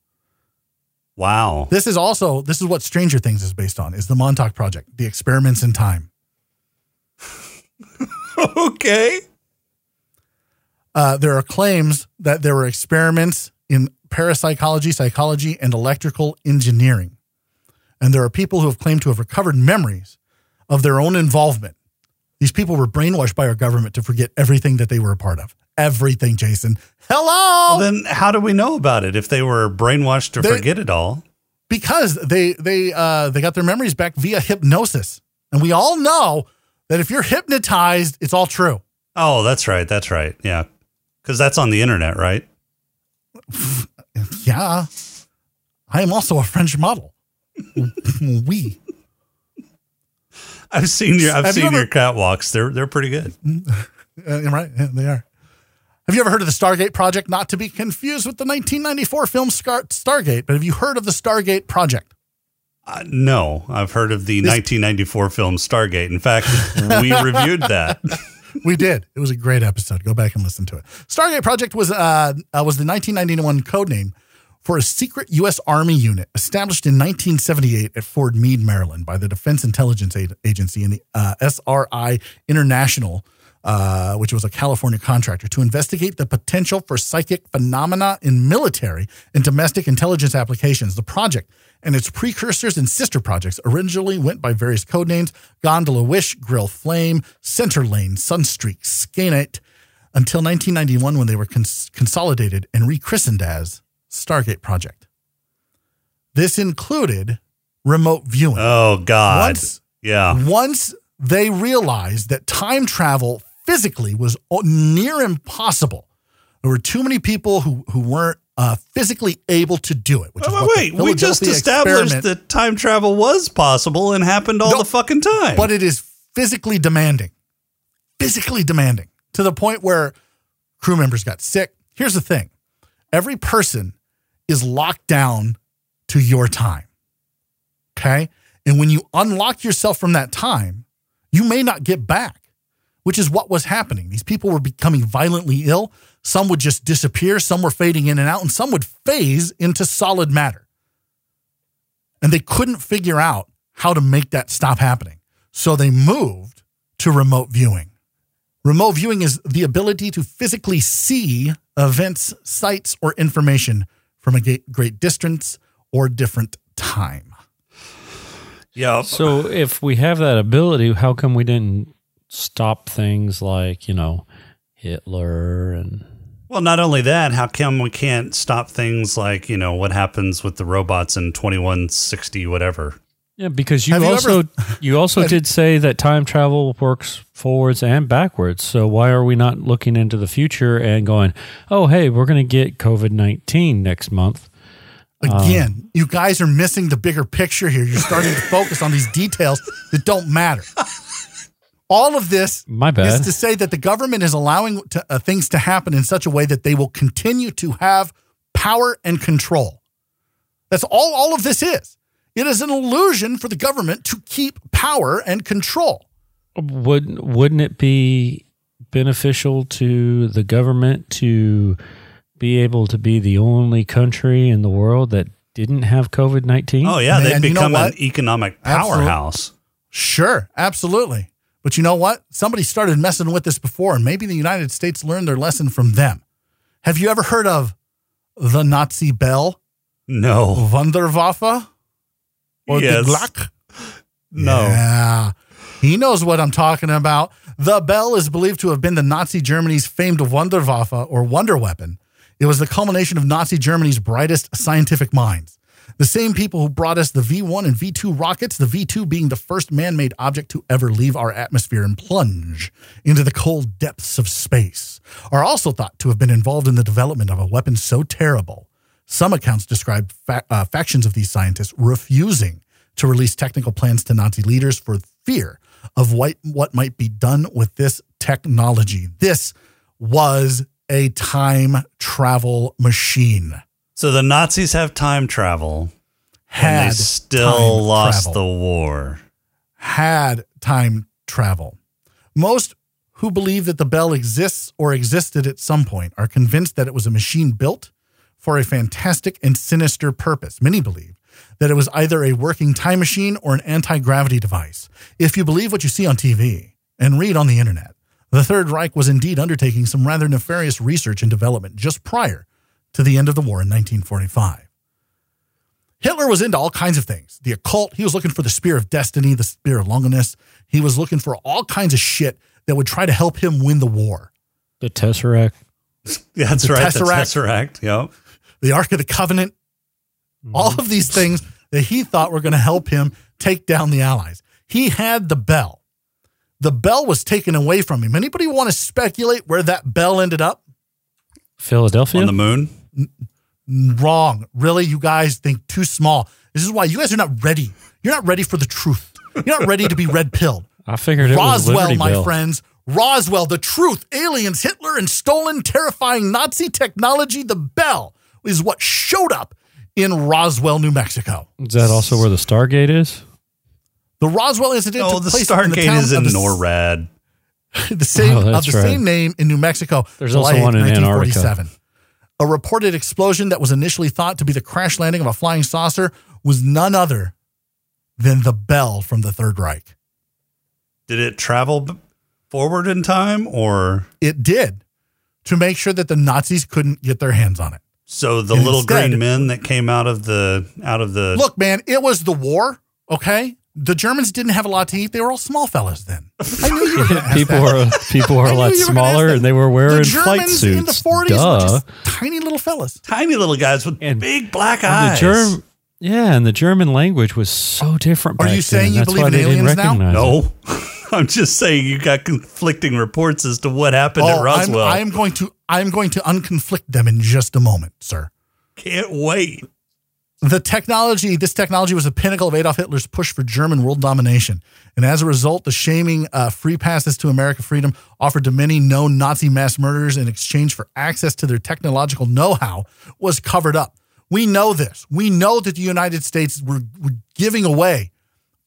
Speaker 2: Wow.
Speaker 3: This is also this is what Stranger Things is based on: is the Montauk Project, the experiments in time.
Speaker 2: okay.
Speaker 3: Uh, there are claims that there were experiments in parapsychology, psychology, and electrical engineering. And there are people who have claimed to have recovered memories of their own involvement. These people were brainwashed by our government to forget everything that they were a part of. Everything, Jason. Hello.
Speaker 2: Well, then how do we know about it if they were brainwashed to
Speaker 3: They-
Speaker 2: forget it all?
Speaker 3: because they they uh, they got their memories back via hypnosis, and we all know that if you're hypnotized, it's all true.
Speaker 2: Oh, that's right. That's right. Yeah. Because that's on the internet, right?
Speaker 3: Yeah, I am also a French model. we.
Speaker 2: I've seen your I've
Speaker 3: Have you
Speaker 2: seen
Speaker 3: ever-
Speaker 2: your catwalks. They're they're pretty good.
Speaker 3: Uh, right, yeah, they are. Have you ever heard of the Stargate Project? Not to be confused with the 1994 film Scar- Stargate, but have you heard of the Stargate Project?
Speaker 2: Uh, no, I've heard of the 1994 film Stargate. In fact, we reviewed that.
Speaker 3: We did. It was a great episode. Go back and listen to it. Stargate Project was uh, uh, was the 1991 code name for a secret U.S. Army unit established in 1978 at Fort Meade, Maryland, by the Defense Intelligence Agency and the uh, SRI International, uh, which was a California contractor, to investigate the potential for psychic phenomena in military and domestic intelligence applications. The project and its precursors and sister projects originally went by various code names Gondola Wish, Grill Flame, Center Lane, Sunstreak, Scanate, until 1991 when they were cons- consolidated and rechristened as Stargate Project. This included remote viewing.
Speaker 2: Oh God.
Speaker 3: Once-
Speaker 2: yeah.
Speaker 3: Once they realized that time travel physically was near impossible, there were too many people who, who weren't uh, physically able to do it. Which
Speaker 2: Wait, wait, wait. We just established that time travel was possible and happened all
Speaker 3: No,
Speaker 2: the fucking time.
Speaker 3: But it is physically demanding, physically demanding to the point where crew members got sick. Here's the thing every person is locked down to your time. Okay. And when you unlock yourself from that time, you may not get back, which is what was happening. These people were becoming violently ill. Some would just disappear, some were fading in and out, and some would phase into solid matter. And they couldn't figure out how to make that stop happening. So they moved to remote viewing. Remote viewing is the ability to physically see events, sites, or information from a great distance or different time.
Speaker 2: Yeah.
Speaker 4: So if we have that ability, how come we didn't stop things like, you know, Hitler and
Speaker 2: Well, not only that, how come we can't stop things like, you know, what happens with the robots in 2160, whatever?
Speaker 4: Yeah, because you
Speaker 3: Have you
Speaker 4: also you also did say that time travel works forwards and backwards. So why are we not looking into the future and going, "Oh, hey, we're going to get COVID-19 next month."
Speaker 3: Again, you guys are missing the bigger picture here. You're starting to focus on these details that don't matter. All of this
Speaker 4: My bad.
Speaker 3: is to say that the government is allowing to, uh, things to happen in such a way that they will continue to have power and control. That's all all of this is. It is an illusion for the government to keep power and control.
Speaker 4: Would wouldn't it be beneficial to the government to be able to be the only country in the world that didn't have COVID-19?
Speaker 2: Oh, yeah.
Speaker 3: Man,
Speaker 2: They've
Speaker 3: you know
Speaker 2: become an economic
Speaker 3: Absolute-
Speaker 2: powerhouse.
Speaker 3: Sure, absolutely. But you know what? Somebody started messing with this before, and maybe the United States learned their lesson from them. Have you ever heard of the Nazi bell,
Speaker 2: No.
Speaker 3: Wunderwaffe, or
Speaker 2: Yes.
Speaker 3: the Glock?
Speaker 2: No.
Speaker 3: Yeah. He knows what I'm talking about. The bell is believed to have been the Nazi Germany's famed Wunderwaffe or wonder weapon. It was the culmination of Nazi Germany's brightest scientific minds. The same people who brought us the V1 and V2 rockets, the V2 being the first man made object to ever leave our atmosphere and plunge into the cold depths of space, are also thought to have been involved in the development of a weapon so terrible. Some accounts describe fa- uh, factions of these scientists refusing to release technical plans to Nazi leaders for fear of what, what might be done with this technology. This was a time travel machine.
Speaker 2: So the Nazis have time travel, and they still lost
Speaker 3: travel.
Speaker 2: the war.
Speaker 3: had time travel. Most who believe that the bell exists or existed at some point are convinced that it was a machine built for a fantastic and sinister purpose. Many believe that it was either a working time machine or an anti gravity device. If you believe what you see on TV and read on the internet, the Third Reich was indeed undertaking some rather nefarious research and development just prior to the end of the war in 1945. Hitler was into all kinds of things. The occult, he was looking for the spear of destiny, the spear of Longinus. He was looking for all kinds of shit that would try to help him win the war.
Speaker 4: The Tesseract.
Speaker 2: Yeah, That's
Speaker 3: The
Speaker 2: right.
Speaker 3: Tesseract.
Speaker 2: The Tesseract. Yep.
Speaker 3: The Ark of the Covenant, mm-hmm. all of these things that he thought were going to help him take down the Allies. He had the bell. The bell was taken away from him. Anybody want to speculate where that bell ended up?
Speaker 4: Philadelphia.
Speaker 2: On the moon.
Speaker 3: Wrong. Really, you guys think too small. This is why you guys are not ready. You're not ready for the truth. You're not ready to be red pilled.
Speaker 4: I figured it was
Speaker 3: Roswell, my
Speaker 4: Bell.
Speaker 3: friends. Roswell, the truth, aliens, Hitler, and stolen, terrifying Nazi technology. The bell is what showed up in Roswell, New Mexico.
Speaker 4: Is that also where the Stargate is?
Speaker 3: The Roswell incident
Speaker 2: Oh,
Speaker 3: took
Speaker 2: the
Speaker 3: place in the town
Speaker 2: is in
Speaker 3: of the,
Speaker 2: NORAD.
Speaker 3: the same
Speaker 4: Oh,
Speaker 3: of the
Speaker 4: right.
Speaker 3: same name in New Mexico.
Speaker 4: There's
Speaker 3: July
Speaker 4: also one
Speaker 3: 8th,
Speaker 4: in Antarctica.
Speaker 3: 1947. A reported explosion that was initially thought to be the crash landing of a flying saucer was none other than the bell from the Third Reich.
Speaker 2: Did it travel forward in time, or
Speaker 3: It did to make sure that the Nazis couldn't get their hands on it.
Speaker 2: So the
Speaker 3: And
Speaker 2: little
Speaker 3: instead-
Speaker 2: green men that came out of the out of the
Speaker 3: Look, man, it was the war. Okay, the Germans didn't have a lot to eat. They were all small fellas then. I knew you were ask
Speaker 4: people
Speaker 3: that.
Speaker 4: were people were a lot
Speaker 3: you were gonna ask
Speaker 4: smaller and they were wearing
Speaker 3: the
Speaker 4: flight suits.
Speaker 3: in the 40s
Speaker 4: Duh.
Speaker 3: just tiny little fellas.
Speaker 2: tiny little guys with
Speaker 4: And-
Speaker 2: big black
Speaker 4: And
Speaker 2: eyes.
Speaker 4: the Germ, yeah, and the German language was so different.
Speaker 3: Are
Speaker 4: back
Speaker 3: you saying
Speaker 4: then.
Speaker 3: you
Speaker 4: That's
Speaker 3: believe in aliens now?
Speaker 2: no, I'm just saying you got conflicting reports as to what happened at
Speaker 3: Oh, I'm,
Speaker 2: Roswell.
Speaker 3: I'm going to I'm going to unconflict them in just a moment, sir.
Speaker 2: Can't wait.
Speaker 3: The technology, this technology was a pinnacle of Adolf Hitler's push for German world domination. And as a result, the shaming uh, free passes to American freedom offered to many known Nazi mass murderers in exchange for access to their technological know how was covered up. We know this. We know that the United States were, were giving away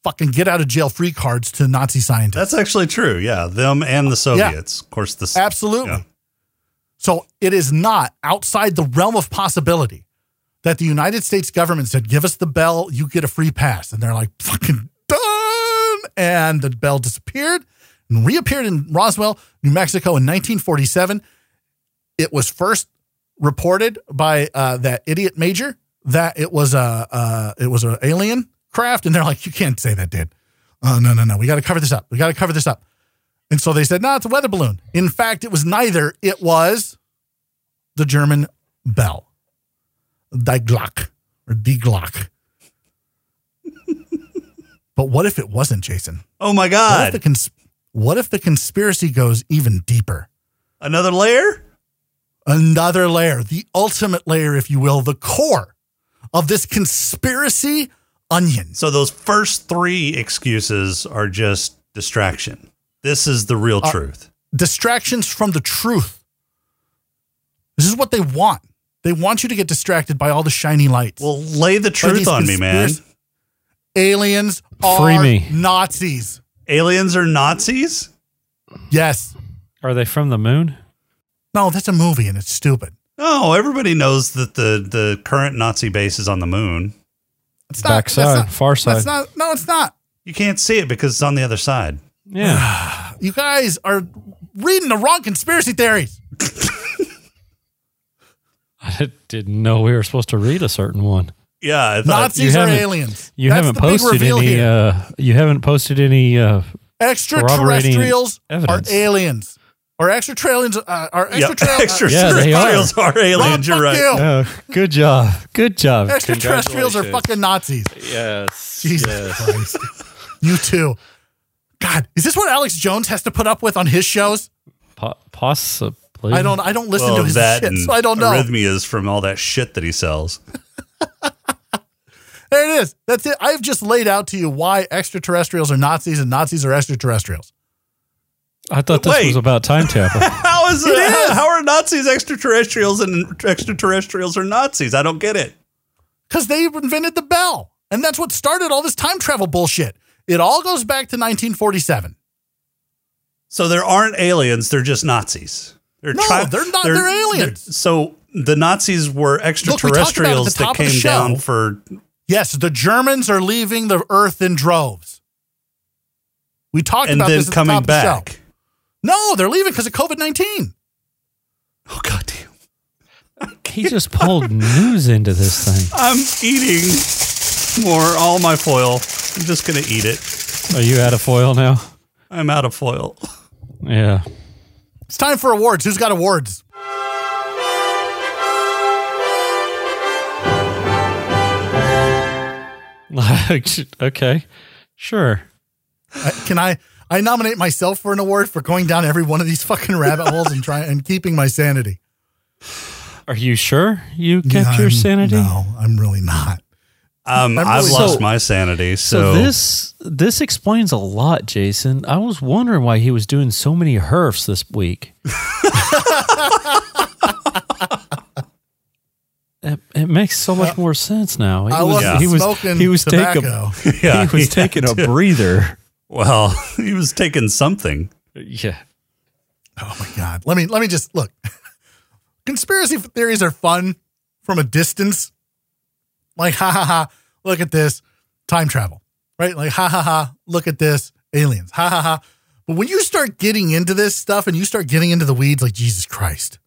Speaker 3: fucking get out of jail free cards to Nazi scientists.
Speaker 2: That's actually true. Yeah, them and the Soviets. Of course, the
Speaker 3: Absolutely.
Speaker 2: Yeah.
Speaker 3: So it is not outside the realm of possibility that the United States government said, give us the bell, you get a free pass. And they're like, fucking done. And the bell disappeared and reappeared in Roswell, New Mexico in 1947. It was first reported by uh, that idiot major that it was a uh, it was an alien craft, and they're like, you can't say that, dude. Oh no no no, we got to cover this up. We got to cover this up. And so they said, no, it's a weather balloon. In fact, it was neither. It was the German bell, Die Glock or Die Glock. but what if it wasn't, Jason?
Speaker 2: Oh my
Speaker 3: What if,
Speaker 2: God.
Speaker 3: cons- what if the conspiracy goes even deeper?
Speaker 2: Another layer?
Speaker 3: Another layer, the ultimate layer, if you will, the core of this conspiracy onion.
Speaker 2: So those first three excuses are just distraction. This is the
Speaker 3: Uh,
Speaker 2: real truth.
Speaker 3: distractions from the truth. This is what they want. They want you to get distracted by all the shiny lights.
Speaker 2: Well, lay the truth on me, man.
Speaker 3: Aliens are
Speaker 4: Free me.
Speaker 3: Nazis.
Speaker 2: Aliens are Nazis?
Speaker 3: Yes.
Speaker 4: Are they from the moon?
Speaker 3: No, that's a movie and it's stupid.
Speaker 2: No, everybody knows that the, the current Nazi base is on the moon.
Speaker 3: It's not.
Speaker 4: Backside,
Speaker 3: that's not-
Speaker 4: far side.
Speaker 3: That's not. No, it's not.
Speaker 2: You can't see it because it's on the other side.
Speaker 4: Yeah.
Speaker 3: You guys are reading the wrong conspiracy theories.
Speaker 4: I didn't know we were supposed to read a certain one.
Speaker 2: Yeah, I thought,
Speaker 3: Nazis
Speaker 4: you
Speaker 3: are
Speaker 4: haven't-
Speaker 3: aliens.
Speaker 4: You
Speaker 3: That's
Speaker 4: haven't
Speaker 3: the
Speaker 4: posted
Speaker 3: reveal
Speaker 4: any.
Speaker 3: here.
Speaker 4: Uh, you haven't posted any. Uh,
Speaker 3: extraterrestrials are aliens. Or extraterrestrials uh, are
Speaker 2: yeah,
Speaker 3: extraterrestrials.
Speaker 4: Yeah, they are.
Speaker 2: extraterrestrials are aliens.
Speaker 3: Rob,
Speaker 2: You're right.
Speaker 3: you.
Speaker 4: uh, good job. Good job.
Speaker 3: Extraterrestrials are fucking Nazis.
Speaker 4: Yes.
Speaker 3: Jesus
Speaker 4: yes.
Speaker 3: Christ. you too. God, is this what Alex Jones has to put up with on his shows?
Speaker 4: Po- possibly.
Speaker 3: I don't. I don't listen
Speaker 2: Well,
Speaker 3: to his
Speaker 2: that
Speaker 3: shit, so I don't know.
Speaker 2: arrhythmias from all that shit that he sells.
Speaker 3: There it is. That's it. I've just laid out to you why extraterrestrials are Nazis and Nazis are extraterrestrials.
Speaker 4: I thought this
Speaker 2: Wait.
Speaker 4: was about time travel.
Speaker 2: how is it?
Speaker 3: it is.
Speaker 2: How are Nazis extraterrestrials and extraterrestrials are Nazis? I don't get it.
Speaker 3: Because they invented the bell. And that's what started all this time travel bullshit. It all goes back to 1947.
Speaker 2: So there aren't aliens; they're just Nazis. They're
Speaker 3: No, they're not- they're aliens.
Speaker 2: so the Nazis were extraterrestrials
Speaker 3: the top
Speaker 2: that came down for.
Speaker 3: Yes, the Germans are leaving the earth in droves. We talked
Speaker 2: And
Speaker 3: about
Speaker 2: then
Speaker 3: this at the
Speaker 2: coming
Speaker 3: top of the show.
Speaker 2: back.
Speaker 3: No, they're leaving because of COVID 19.
Speaker 2: Oh goddamn!
Speaker 4: he just pulled news into this thing.
Speaker 2: I'm eating more all my foil. I'm just gonna eat it.
Speaker 4: Are you out of foil now?
Speaker 2: I'm out of foil.
Speaker 4: Yeah.
Speaker 3: It's time for awards. Who's got awards?
Speaker 4: okay. Sure.
Speaker 3: I- Can I? I nominate myself for an award for going down every one of these fucking rabbit holes and trying and keeping my sanity.
Speaker 4: Are you sure you kept your sanity?
Speaker 3: No, I'm really not.
Speaker 2: Um,
Speaker 3: I'm
Speaker 2: I've lost
Speaker 4: So-
Speaker 2: my sanity.
Speaker 4: So
Speaker 2: So,
Speaker 4: this this explains a lot, Jason. I was wondering why he was doing so many herfs this week. it, it makes so much more sense now. He
Speaker 3: I
Speaker 4: was,
Speaker 3: wasn't
Speaker 4: he was
Speaker 3: smoking
Speaker 4: he was
Speaker 3: tobacco.
Speaker 4: taking
Speaker 2: Yeah,
Speaker 4: he was
Speaker 2: he
Speaker 4: taking a
Speaker 2: to.
Speaker 4: breather.
Speaker 2: well, he was taking something.
Speaker 4: Yeah.
Speaker 3: Oh my god. Let me let me just look. Conspiracy theories are fun from a distance. Like ha ha ha, look at this time travel. Right? Like ha ha ha, look at this aliens. Ha ha ha. But when you start getting into this stuff and you start getting into the weeds like Jesus Christ.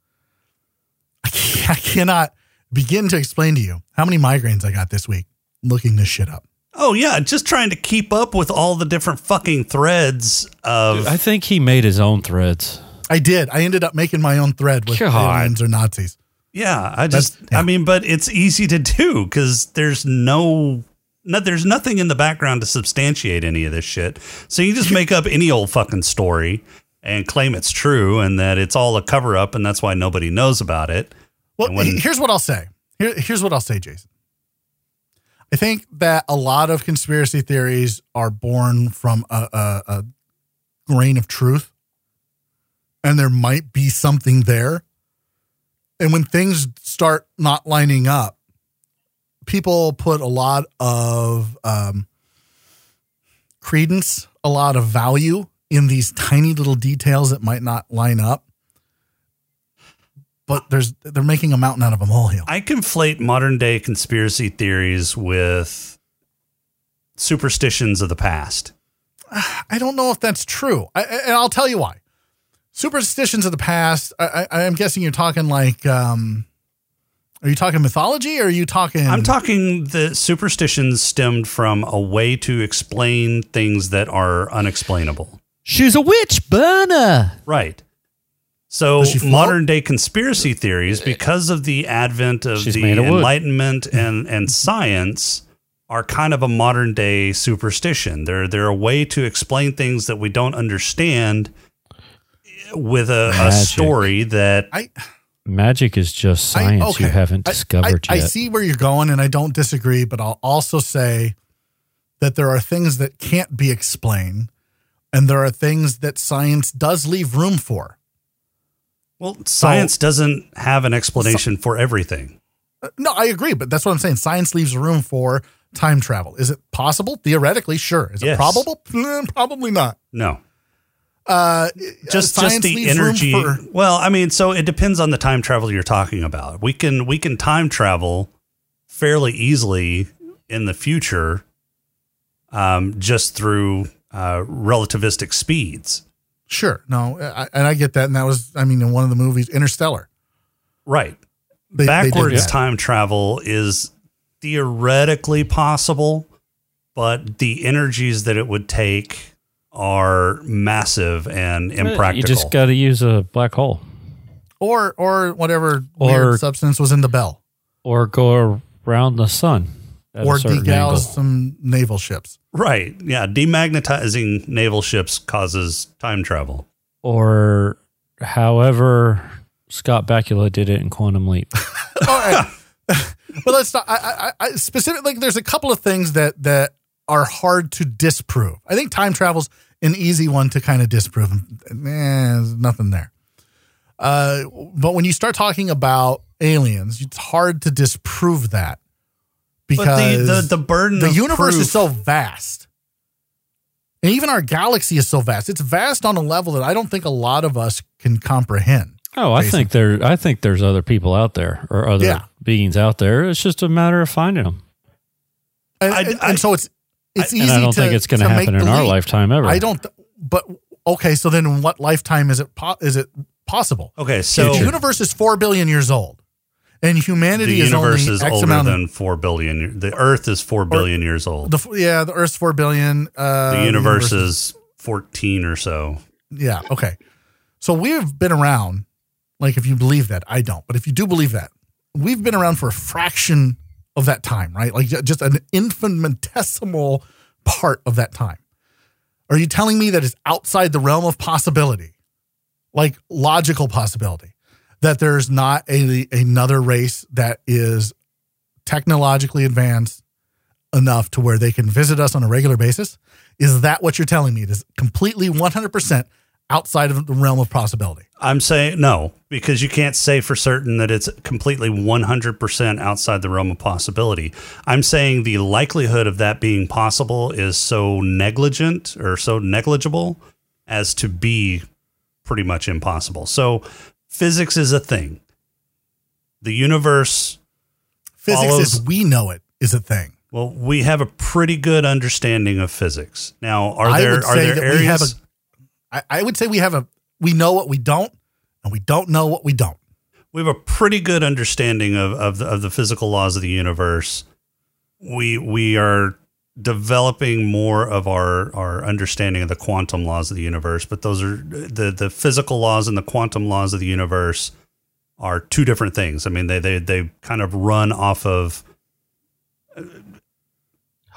Speaker 3: I, can't, I cannot begin to explain to you how many migraines I got this week looking this shit up.
Speaker 2: Oh yeah, just trying to keep up with all the different fucking threads of.
Speaker 4: I think he made his own threads.
Speaker 3: I did. I ended up making my own thread with
Speaker 4: God.
Speaker 3: aliens or Nazis.
Speaker 2: Yeah, I just.
Speaker 3: Yeah.
Speaker 2: I mean, but it's easy to do because there's no. No, there's nothing in the background to substantiate any of this shit. So you just make up any old fucking story and claim it's true and that it's all a cover up and that's why nobody knows about it.
Speaker 3: Well,
Speaker 2: when-
Speaker 3: here's what I'll say. Here, here's what I'll say, Jason. I think that a lot of conspiracy theories are born from a, a, a grain of truth, and there might be something there. And when things start not lining up, people put a lot of um, credence, a lot of value in these tiny little details that might not line up. But there's they're making a mountain out of a molehill.
Speaker 2: I conflate modern day conspiracy theories with superstitions of the past.
Speaker 3: I don't know if that's true, I, and I'll tell you why. Superstitions of the past. I, I, I'm guessing you're talking like. Um, are you talking mythology, or are you talking?
Speaker 2: I'm talking the superstitions stemmed from a way to explain things that are unexplainable.
Speaker 4: She's a witch burner.
Speaker 2: Right. So
Speaker 3: Does she float?
Speaker 2: modern day conspiracy theories, because of the advent of
Speaker 4: She's
Speaker 2: the
Speaker 4: made of wood.
Speaker 2: Enlightenment and, and science, are kind of a modern day superstition. They're they're a way to explain things that we don't understand with a, a story that
Speaker 3: I,
Speaker 4: Magic is just
Speaker 3: I-
Speaker 4: science you haven't
Speaker 3: I-
Speaker 4: discovered
Speaker 3: I,
Speaker 4: yet.
Speaker 3: I see where you're going, and I don't disagree, but I'll also say that there are things that can't be explained, and there are things that science does leave room for.
Speaker 2: well, science doesn't have an explanation for everything.
Speaker 3: Uh, No, I agree, but that's what I'm saying. Science leaves room for time travel. Is it possible? Theoretically, sure. Is it probable? Mm, Probably not.
Speaker 2: No.
Speaker 3: Uh,
Speaker 2: just just the energy.
Speaker 3: for-
Speaker 2: well, I mean, so it depends on the time travel you're talking about. We can we can time travel fairly easily in the future, um, just through uh, relativistic speeds.
Speaker 3: Sure. No, I, and I get that. And that was, I mean, in one of the movies, Interstellar.
Speaker 2: Right.
Speaker 3: They, they
Speaker 2: Backwards
Speaker 3: that.
Speaker 2: time travel is theoretically possible, but the energies that it would take are massive and impractical.
Speaker 4: You just got to use a black hole
Speaker 3: or or whatever
Speaker 4: Or-
Speaker 3: weird substance was in the bell,
Speaker 4: or go around the sun. at
Speaker 3: or
Speaker 4: certain
Speaker 3: degal
Speaker 4: angle.
Speaker 3: some naval ships.
Speaker 2: right. Yeah. Demagnetizing naval ships causes time travel.
Speaker 4: Or however Scott Bakula did it in Quantum Leap.
Speaker 3: All right. but let's not. I, I, I specifically, like, there's a couple of things that that are hard to disprove. I think time travel's an easy one to kind of disprove. Eh, there's nothing there. Uh, but when you start talking about aliens, it's hard to disprove that because
Speaker 2: But the, the, the burden
Speaker 3: the
Speaker 2: of
Speaker 3: universe
Speaker 2: proof-
Speaker 3: is so vast. And even our galaxy is so vast. It's vast on a level that I don't think a lot of us can comprehend.
Speaker 4: Oh, I
Speaker 3: Basically.
Speaker 4: think there. I think there's other people out there or other
Speaker 3: Yeah.
Speaker 4: beings out there. It's just a matter of finding them.
Speaker 3: And,
Speaker 2: I-
Speaker 3: and,
Speaker 2: I-
Speaker 3: and so it's it's easy
Speaker 4: and I don't
Speaker 3: to,
Speaker 4: think it's going to happen in our lifetime ever.
Speaker 3: I don't. But okay, so then in what lifetime is it po- is it possible?
Speaker 2: Okay, so
Speaker 3: the universe is four billion years old, and
Speaker 2: the
Speaker 3: humanity
Speaker 2: universe
Speaker 3: is only
Speaker 2: is
Speaker 3: X
Speaker 2: older
Speaker 3: amount
Speaker 2: than four billion. The Earth is four billion years old.
Speaker 3: the yeah the Earth's four billion. Uh,
Speaker 2: the universe is fourteen or so.
Speaker 3: yeah okay. So we've been around. Like if you believe that, I don't. But if you do believe that, we've been around for a fraction of that time, right? Like just an infinitesimal part of that time. Are you telling me that it's outside the realm of possibility, like logical possibility, that there's not a another race that is technologically advanced enough to where they can visit us on a regular basis? Is that what you're telling me? It is completely 100% outside of the realm of possibility.
Speaker 2: I'm saying no because you can't say for certain that it's completely 100% outside the realm of possibility. I'm saying the likelihood of that being possible is so negligent or so negligible as to be pretty much impossible. So physics is a thing. The universe
Speaker 3: Physics,
Speaker 2: Follows-
Speaker 3: as we know it, is a thing.
Speaker 2: Well, we have a pretty good understanding of physics. Now, are
Speaker 3: I
Speaker 2: there
Speaker 3: would
Speaker 2: are there
Speaker 3: that
Speaker 2: areas?
Speaker 3: I, I would say we have a. We know what we don't, and we don't know what we don't.
Speaker 2: we have a pretty good understanding of of the, of the physical laws of the universe. We we are developing more of our our understanding of the quantum laws of the universe, but those are the the physical laws and the quantum laws of the universe are two different things. I mean, they they they kind of run off of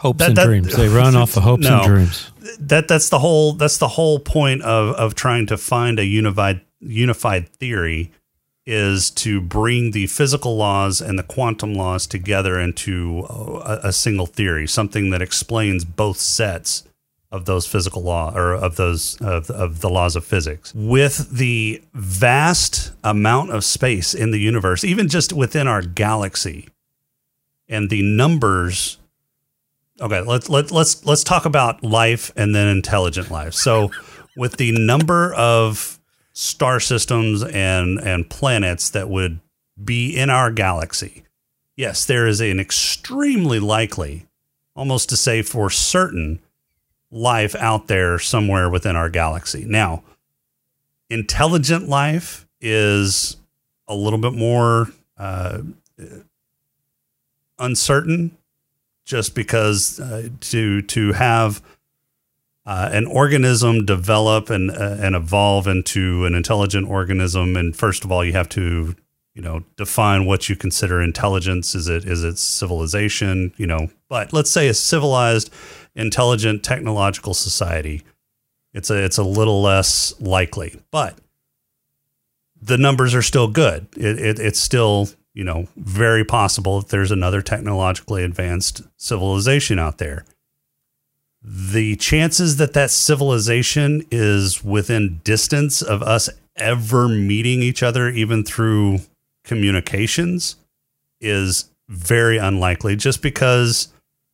Speaker 4: hopes
Speaker 2: That-
Speaker 4: and
Speaker 2: that-
Speaker 4: dreams. They run off of hopes
Speaker 2: No.
Speaker 4: and dreams.
Speaker 2: that that's the whole that's the whole point of of trying to find a unified unified theory is to bring the physical laws and the quantum laws together into a, a single theory, something that explains both sets of those physical law or of those of, of the laws of physics with the vast amount of space in the universe even just within our galaxy and the numbers okay let's let, let's let's talk about life and then intelligent life so with the number of star systems and and planets that would be in our galaxy yes there is an extremely likely almost to say for certain life out there somewhere within our galaxy. Now, intelligent life is a little bit more uh, uncertain, just because uh, to to have uh, an organism develop and uh, and evolve into an intelligent organism, and first of all, you have to you know define what you consider intelligence. Is it is it civilization? You know, but let's say a civilized intelligent technological society, it's a it's a little less likely. But the numbers are still good. It, it, it's still you know very possible that there's another technologically advanced civilization out there. The chances that that civilization is within distance of us ever meeting each other, even through communications, is very unlikely. Just because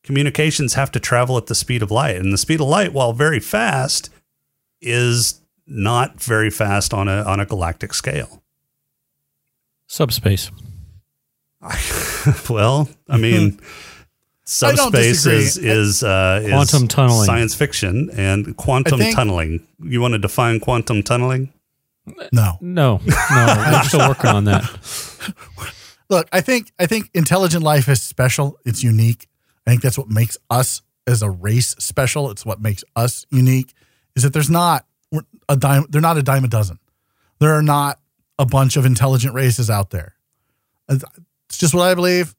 Speaker 2: communications have to travel at the speed of light. And the speed of light, while very fast, is not very fast on a on a galactic scale.
Speaker 4: Subspace.
Speaker 2: well, I mean, subspace is is, uh, is
Speaker 4: Quantum tunneling.
Speaker 2: science fiction, and quantum
Speaker 3: think-
Speaker 2: tunneling. You want to define quantum tunneling?
Speaker 3: No.
Speaker 4: No, no, we're still working on that.
Speaker 3: Look, I think I think intelligent life is special. It's unique. I think that's what makes us as a race special. It's what makes us unique. Is that there's not a dime. They're not a dime a dozen. There are not a bunch of intelligent races out there. It's just what I believe.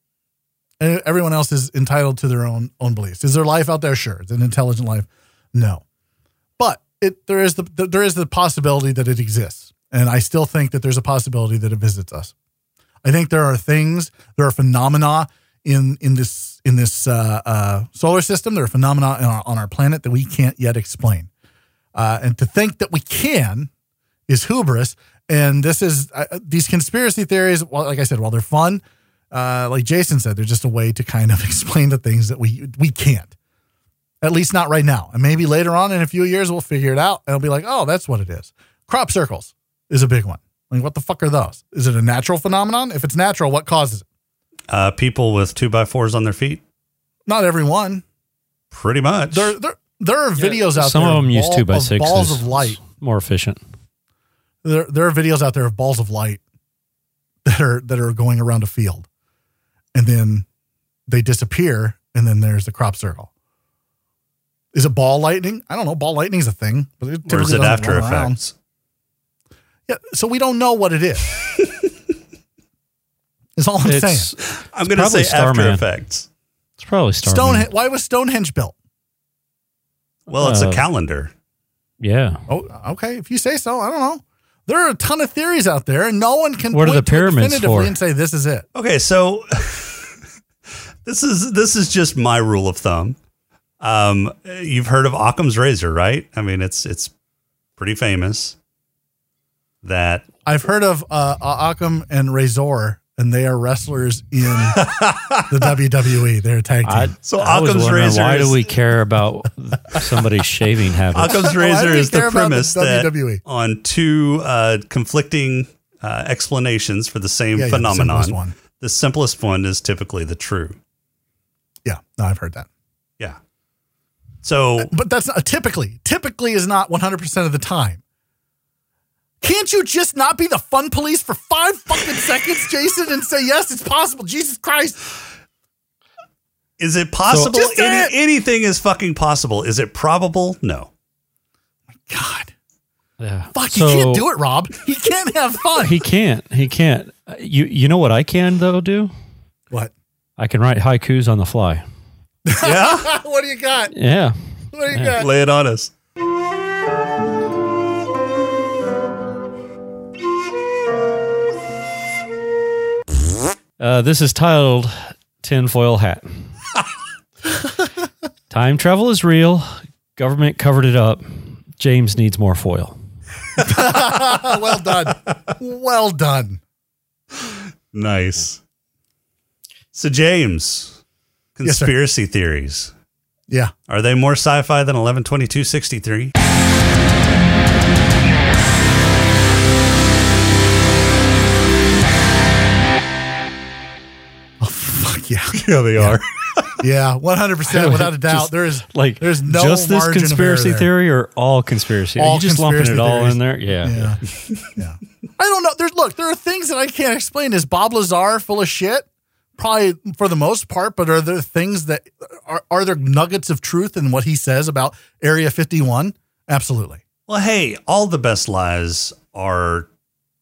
Speaker 3: And everyone else is entitled to their own own beliefs. Is there life out there? Sure. Is it an intelligent life? No. But it there is the there is the possibility that it exists, and I still think that there's a possibility that it visits us. I think there are things, there are phenomena in in this in this uh, uh, solar system. There are phenomena on our, on our planet that we can't yet explain, uh, and to think that we can is hubris. And this is uh, these conspiracy theories. Well, like I said, while they're fun, uh, like Jason said, they're just a way to kind of explain the things that we we can't. At least not right now. And maybe later on in a few years we'll figure it out and it'll be like, oh, that's what it is. Crop circles is a big one. Like, what the fuck are those? Is it a natural phenomenon? If it's natural, what causes it?
Speaker 2: Uh, people with two by fours on their feet,
Speaker 3: Not everyone.
Speaker 2: pretty much.
Speaker 3: There, there, there are videos out
Speaker 4: Some
Speaker 3: there.
Speaker 4: of them use
Speaker 3: ball-
Speaker 4: two by
Speaker 3: of
Speaker 4: sixes.
Speaker 3: Balls of light.
Speaker 4: More efficient.
Speaker 3: There, there are videos out there of balls of light that are that are going around a field, and then they disappear, and then there's the crop circle. Is it ball lightning? I don't know. Ball lightning is a thing, but it
Speaker 2: or is
Speaker 3: typically
Speaker 2: it
Speaker 3: doesn't
Speaker 2: After
Speaker 3: run around.
Speaker 2: Effects?
Speaker 3: Yeah, so we don't know what it is. is all I'm saying.
Speaker 2: I'm going to
Speaker 4: probably
Speaker 2: say After Effects.
Speaker 4: it's probably Starman.
Speaker 3: Stonehenge. Why was Stonehenge built?
Speaker 2: Well, it's a
Speaker 4: Uh,
Speaker 2: calendar.
Speaker 4: Yeah.
Speaker 3: Oh, okay. If you say so, I don't know. There are a ton of theories out there, and no one can
Speaker 4: What are
Speaker 3: point
Speaker 4: the pyramids
Speaker 3: definitively
Speaker 4: for?
Speaker 3: and say this is it.
Speaker 2: Okay, so this is this is just my rule of thumb. Um, you've heard of Occam's razor, right? I mean, it's it's pretty famous. That
Speaker 3: I've heard of uh, Occam and Razor, and they are wrestlers in the WWE. They're a tag team.
Speaker 4: I,
Speaker 2: So
Speaker 4: I
Speaker 2: Occam's
Speaker 4: wondering,
Speaker 2: razor
Speaker 4: Why
Speaker 2: is-
Speaker 4: do we care about somebody's shaving habits?
Speaker 2: Occam's razor is the
Speaker 3: care about the
Speaker 2: premise that
Speaker 3: WWE?
Speaker 2: on two uh, conflicting uh, explanations for the same
Speaker 3: Yeah, yeah, the
Speaker 2: phenomenon,
Speaker 3: simplest one.
Speaker 2: the simplest one is typically the true.
Speaker 3: yeah, no, I've heard that.
Speaker 2: Yeah. So
Speaker 3: But that's not typically. Typically is not 100% of the time. Can't you just not be the fun police for five fucking seconds, Jason, and say, yes, it's possible? Jesus Christ.
Speaker 2: is it possible?
Speaker 3: Just say
Speaker 2: Any- anything is fucking possible. Is it probable? No.
Speaker 3: My God.
Speaker 4: Yeah.
Speaker 3: Fuck,
Speaker 4: So-
Speaker 3: he can't do it, Rob. He can't have fun.
Speaker 4: He can't. He can't. Uh, You you know what I can though do?
Speaker 3: what?
Speaker 4: I can write haikus on the fly.
Speaker 2: Yeah.
Speaker 3: what do you got?
Speaker 4: Yeah.
Speaker 3: What do you got?
Speaker 2: Lay it on us.
Speaker 4: Uh, this is titled Tinfoil Hat. Time travel is real. Government covered it up. James needs more foil.
Speaker 3: well done. Well done.
Speaker 2: Nice. So, James,
Speaker 3: Yes, sir.
Speaker 2: conspiracy theories.
Speaker 3: Yeah.
Speaker 2: Are they more sci fi than 112263?
Speaker 3: yeah.
Speaker 2: Yeah, they are.
Speaker 3: Yeah. 100% without a doubt.
Speaker 4: Just
Speaker 3: there is
Speaker 4: Like,
Speaker 3: there's no
Speaker 4: just this conspiracy theory or all conspiracy?
Speaker 3: All
Speaker 4: Are you just lumping
Speaker 3: conspiracy
Speaker 4: it all
Speaker 3: theories.
Speaker 4: in there? Yeah.
Speaker 3: Yeah. yeah. I don't know. There's look, there are things that I can't explain. Is Bob Lazar full of shit? Probably for the most part, but are there things that are, are there nuggets of truth in what he says about Area 51? Absolutely.
Speaker 2: Well, hey, all the best lies are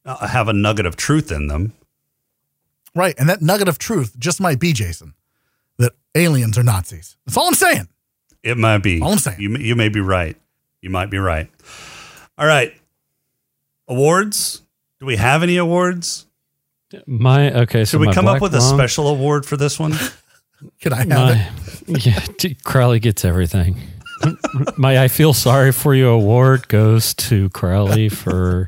Speaker 2: uh, have a nugget of truth in them.
Speaker 3: Right. And that nugget of truth just might be, Jason, that aliens are Nazis. That's all I'm saying.
Speaker 2: It might be.
Speaker 3: All I'm saying.
Speaker 2: You, you may be right. You might be right. All right. Awards? Do we have any awards?
Speaker 4: My okay. So
Speaker 2: Should we
Speaker 4: my
Speaker 2: come up
Speaker 4: black
Speaker 2: with a
Speaker 4: lung-
Speaker 2: special award for this one?
Speaker 3: Can I have it?
Speaker 4: Yeah, t- Crowley gets everything. My I feel sorry for you award goes to Crowley for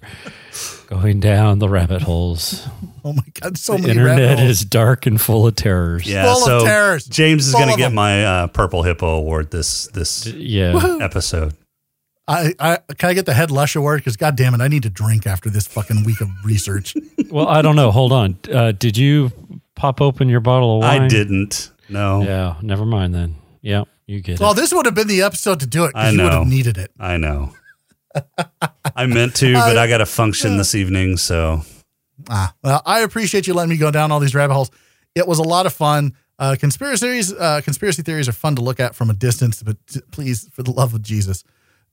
Speaker 4: going down the rabbit holes.
Speaker 3: Oh my God. So
Speaker 4: the
Speaker 3: many rabbit
Speaker 4: internet
Speaker 3: holes.
Speaker 4: is dark and full of terrors.
Speaker 2: Yeah.
Speaker 3: Full of
Speaker 2: so
Speaker 3: terrors.
Speaker 2: James is going to
Speaker 3: of
Speaker 2: get my uh, Purple Hippo award this this
Speaker 4: Yeah.
Speaker 2: episode.
Speaker 3: I, I can I get the head lush award? Because God damn it, I need to drink after this fucking week of research.
Speaker 4: Well, I don't know. Hold on. Uh, did you pop open your bottle of wine?
Speaker 2: I didn't. No.
Speaker 4: Yeah. Never mind then. Yeah, you get
Speaker 3: well,
Speaker 4: it.
Speaker 3: this would have been the episode to do it
Speaker 2: I
Speaker 3: because you would
Speaker 2: know.
Speaker 3: have needed it.
Speaker 2: I know. I meant to, but I got to function this evening. So
Speaker 3: Ah, well, I appreciate you letting me go down all these rabbit holes. It was a lot of fun. Uh, conspiracy theories, uh, conspiracy theories are fun to look at from a distance, but t- please, for the love of Jesus,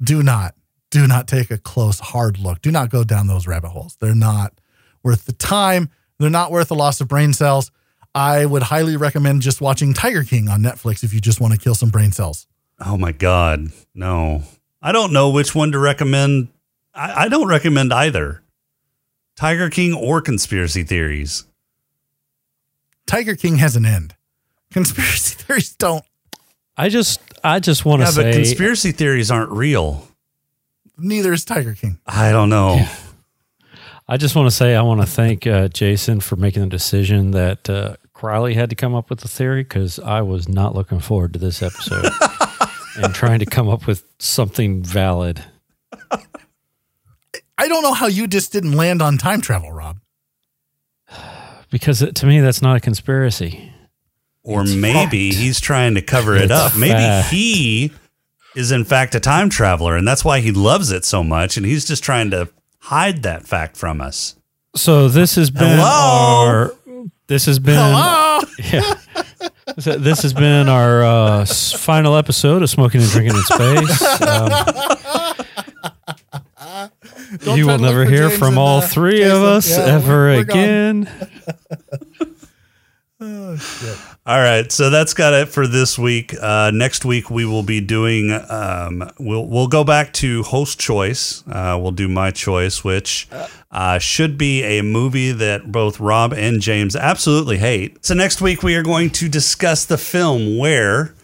Speaker 3: do not, do not take a close, hard look. Do not go down those rabbit holes. They're not worth the time. They're not worth the loss of brain cells. I would highly recommend just watching Tiger King on Netflix if you just want to kill some brain cells.
Speaker 2: Oh my God. No. I don't know which one to recommend. I, I don't recommend either Tiger King or conspiracy theories.
Speaker 3: Tiger King has an end. Conspiracy theories don't.
Speaker 4: I just, I just want to
Speaker 2: Yeah, but
Speaker 4: say,
Speaker 2: conspiracy theories aren't real.
Speaker 3: Neither is Tiger King.
Speaker 2: I don't know.
Speaker 4: I just want to say, I want to thank uh, Jason for making the decision that uh, Crowley had to come up with the theory because I was not looking forward to this episode and trying to come up with something valid.
Speaker 3: I don't know how you just didn't land on time travel, Rob.
Speaker 4: Because to me, that's not a conspiracy.
Speaker 2: Or maybe he's trying to cover it
Speaker 4: It's
Speaker 2: up. Maybe
Speaker 4: fact.
Speaker 2: he is, in fact, a time traveler, and that's why he loves it so much. And he's just trying to hide that fact from us.
Speaker 4: So this has been
Speaker 2: Hello?
Speaker 4: our. This has been yeah. So This has been our uh, final episode of Smoking and Drinking in Space. Um, you will never hear from all three of us
Speaker 3: Yeah,
Speaker 4: ever
Speaker 3: we're- we're
Speaker 4: again.
Speaker 2: All right, so that's got it for this week. Uh, next week we will be doing. Um, we'll we'll go back to host choice. Uh, we'll do my choice, which uh, should be a movie that both Rob and James absolutely hate. So next week we are going to discuss the film where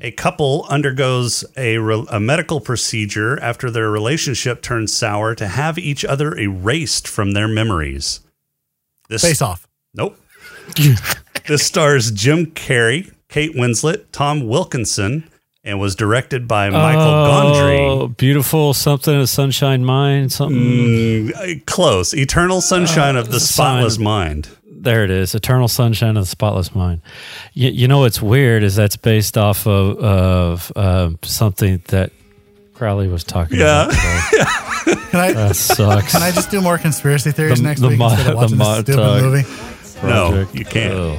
Speaker 2: a couple undergoes a, re- a medical procedure after their relationship turns sour to have each other erased from their memories. This
Speaker 3: Face off.
Speaker 2: Nope. this stars Jim Carrey, Kate Winslet, Tom Wilkinson, and was directed by Michael
Speaker 4: oh,
Speaker 2: Gondry.
Speaker 4: beautiful something of sunshine mind. Something
Speaker 2: Mm, uh, close. Eternal Sunshine of the
Speaker 4: Sign-
Speaker 2: Spotless Mind.
Speaker 4: there it is. Eternal sunshine of the spotless mind. You, you know what's weird is that's based off of of uh, something that Crowley was talking
Speaker 2: Yeah.
Speaker 4: about. today.
Speaker 3: Can I
Speaker 4: That sucks.
Speaker 3: can I just do more conspiracy theories
Speaker 4: The-
Speaker 3: next
Speaker 4: the
Speaker 3: week
Speaker 4: mo-
Speaker 3: instead of
Speaker 4: the
Speaker 3: watching this stupid
Speaker 4: Montag.
Speaker 3: movie?
Speaker 2: No, you can't.
Speaker 4: Oh.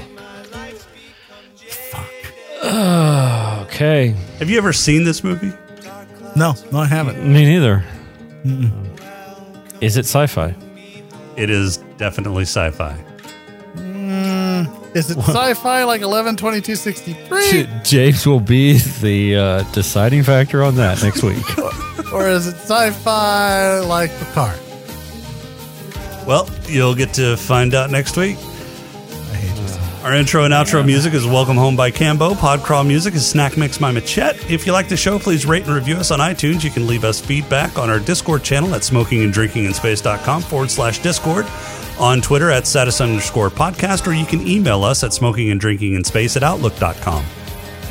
Speaker 4: Oh, okay.
Speaker 2: Have you ever seen this movie?
Speaker 3: No, no, I haven't.
Speaker 4: Me neither. Is it sci-fi?
Speaker 2: It is definitely sci-fi.
Speaker 3: Is it sci-fi like 11, 22, 63?
Speaker 4: James will be the uh, deciding factor on that next week.
Speaker 3: or is it sci-fi like Picard?
Speaker 2: Well, you'll get to find out next week. Our intro and outro music is Welcome Home by Cambo. Podcrawl music is Snack Mix by Machette. If you like the show, please rate and review us on iTunes. You can leave us feedback on our Discord channel at smokinganddrinkinginspace.com forward slash Discord. On Twitter at status underscore podcast, or you can email us at smokinganddrinkinginspace at outlook.com.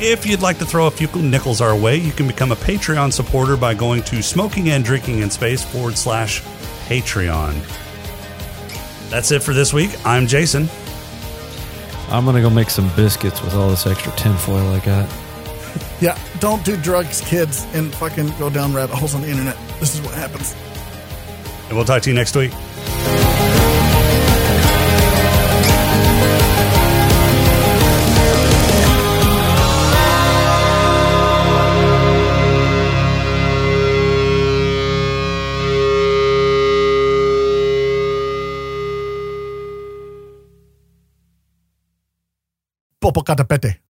Speaker 2: If you'd like to throw a few nickels our way, you can become a Patreon supporter by going to smoking and drinking in space forward slash Patreon. That's it for this week. I'm Jason.
Speaker 4: I'm gonna go make some biscuits with all this extra tinfoil I got.
Speaker 3: Yeah, don't do drugs, kids, and fucking go down rabbit holes on the internet. This is what happens.
Speaker 2: And we'll talk to you next week.
Speaker 3: από κατά.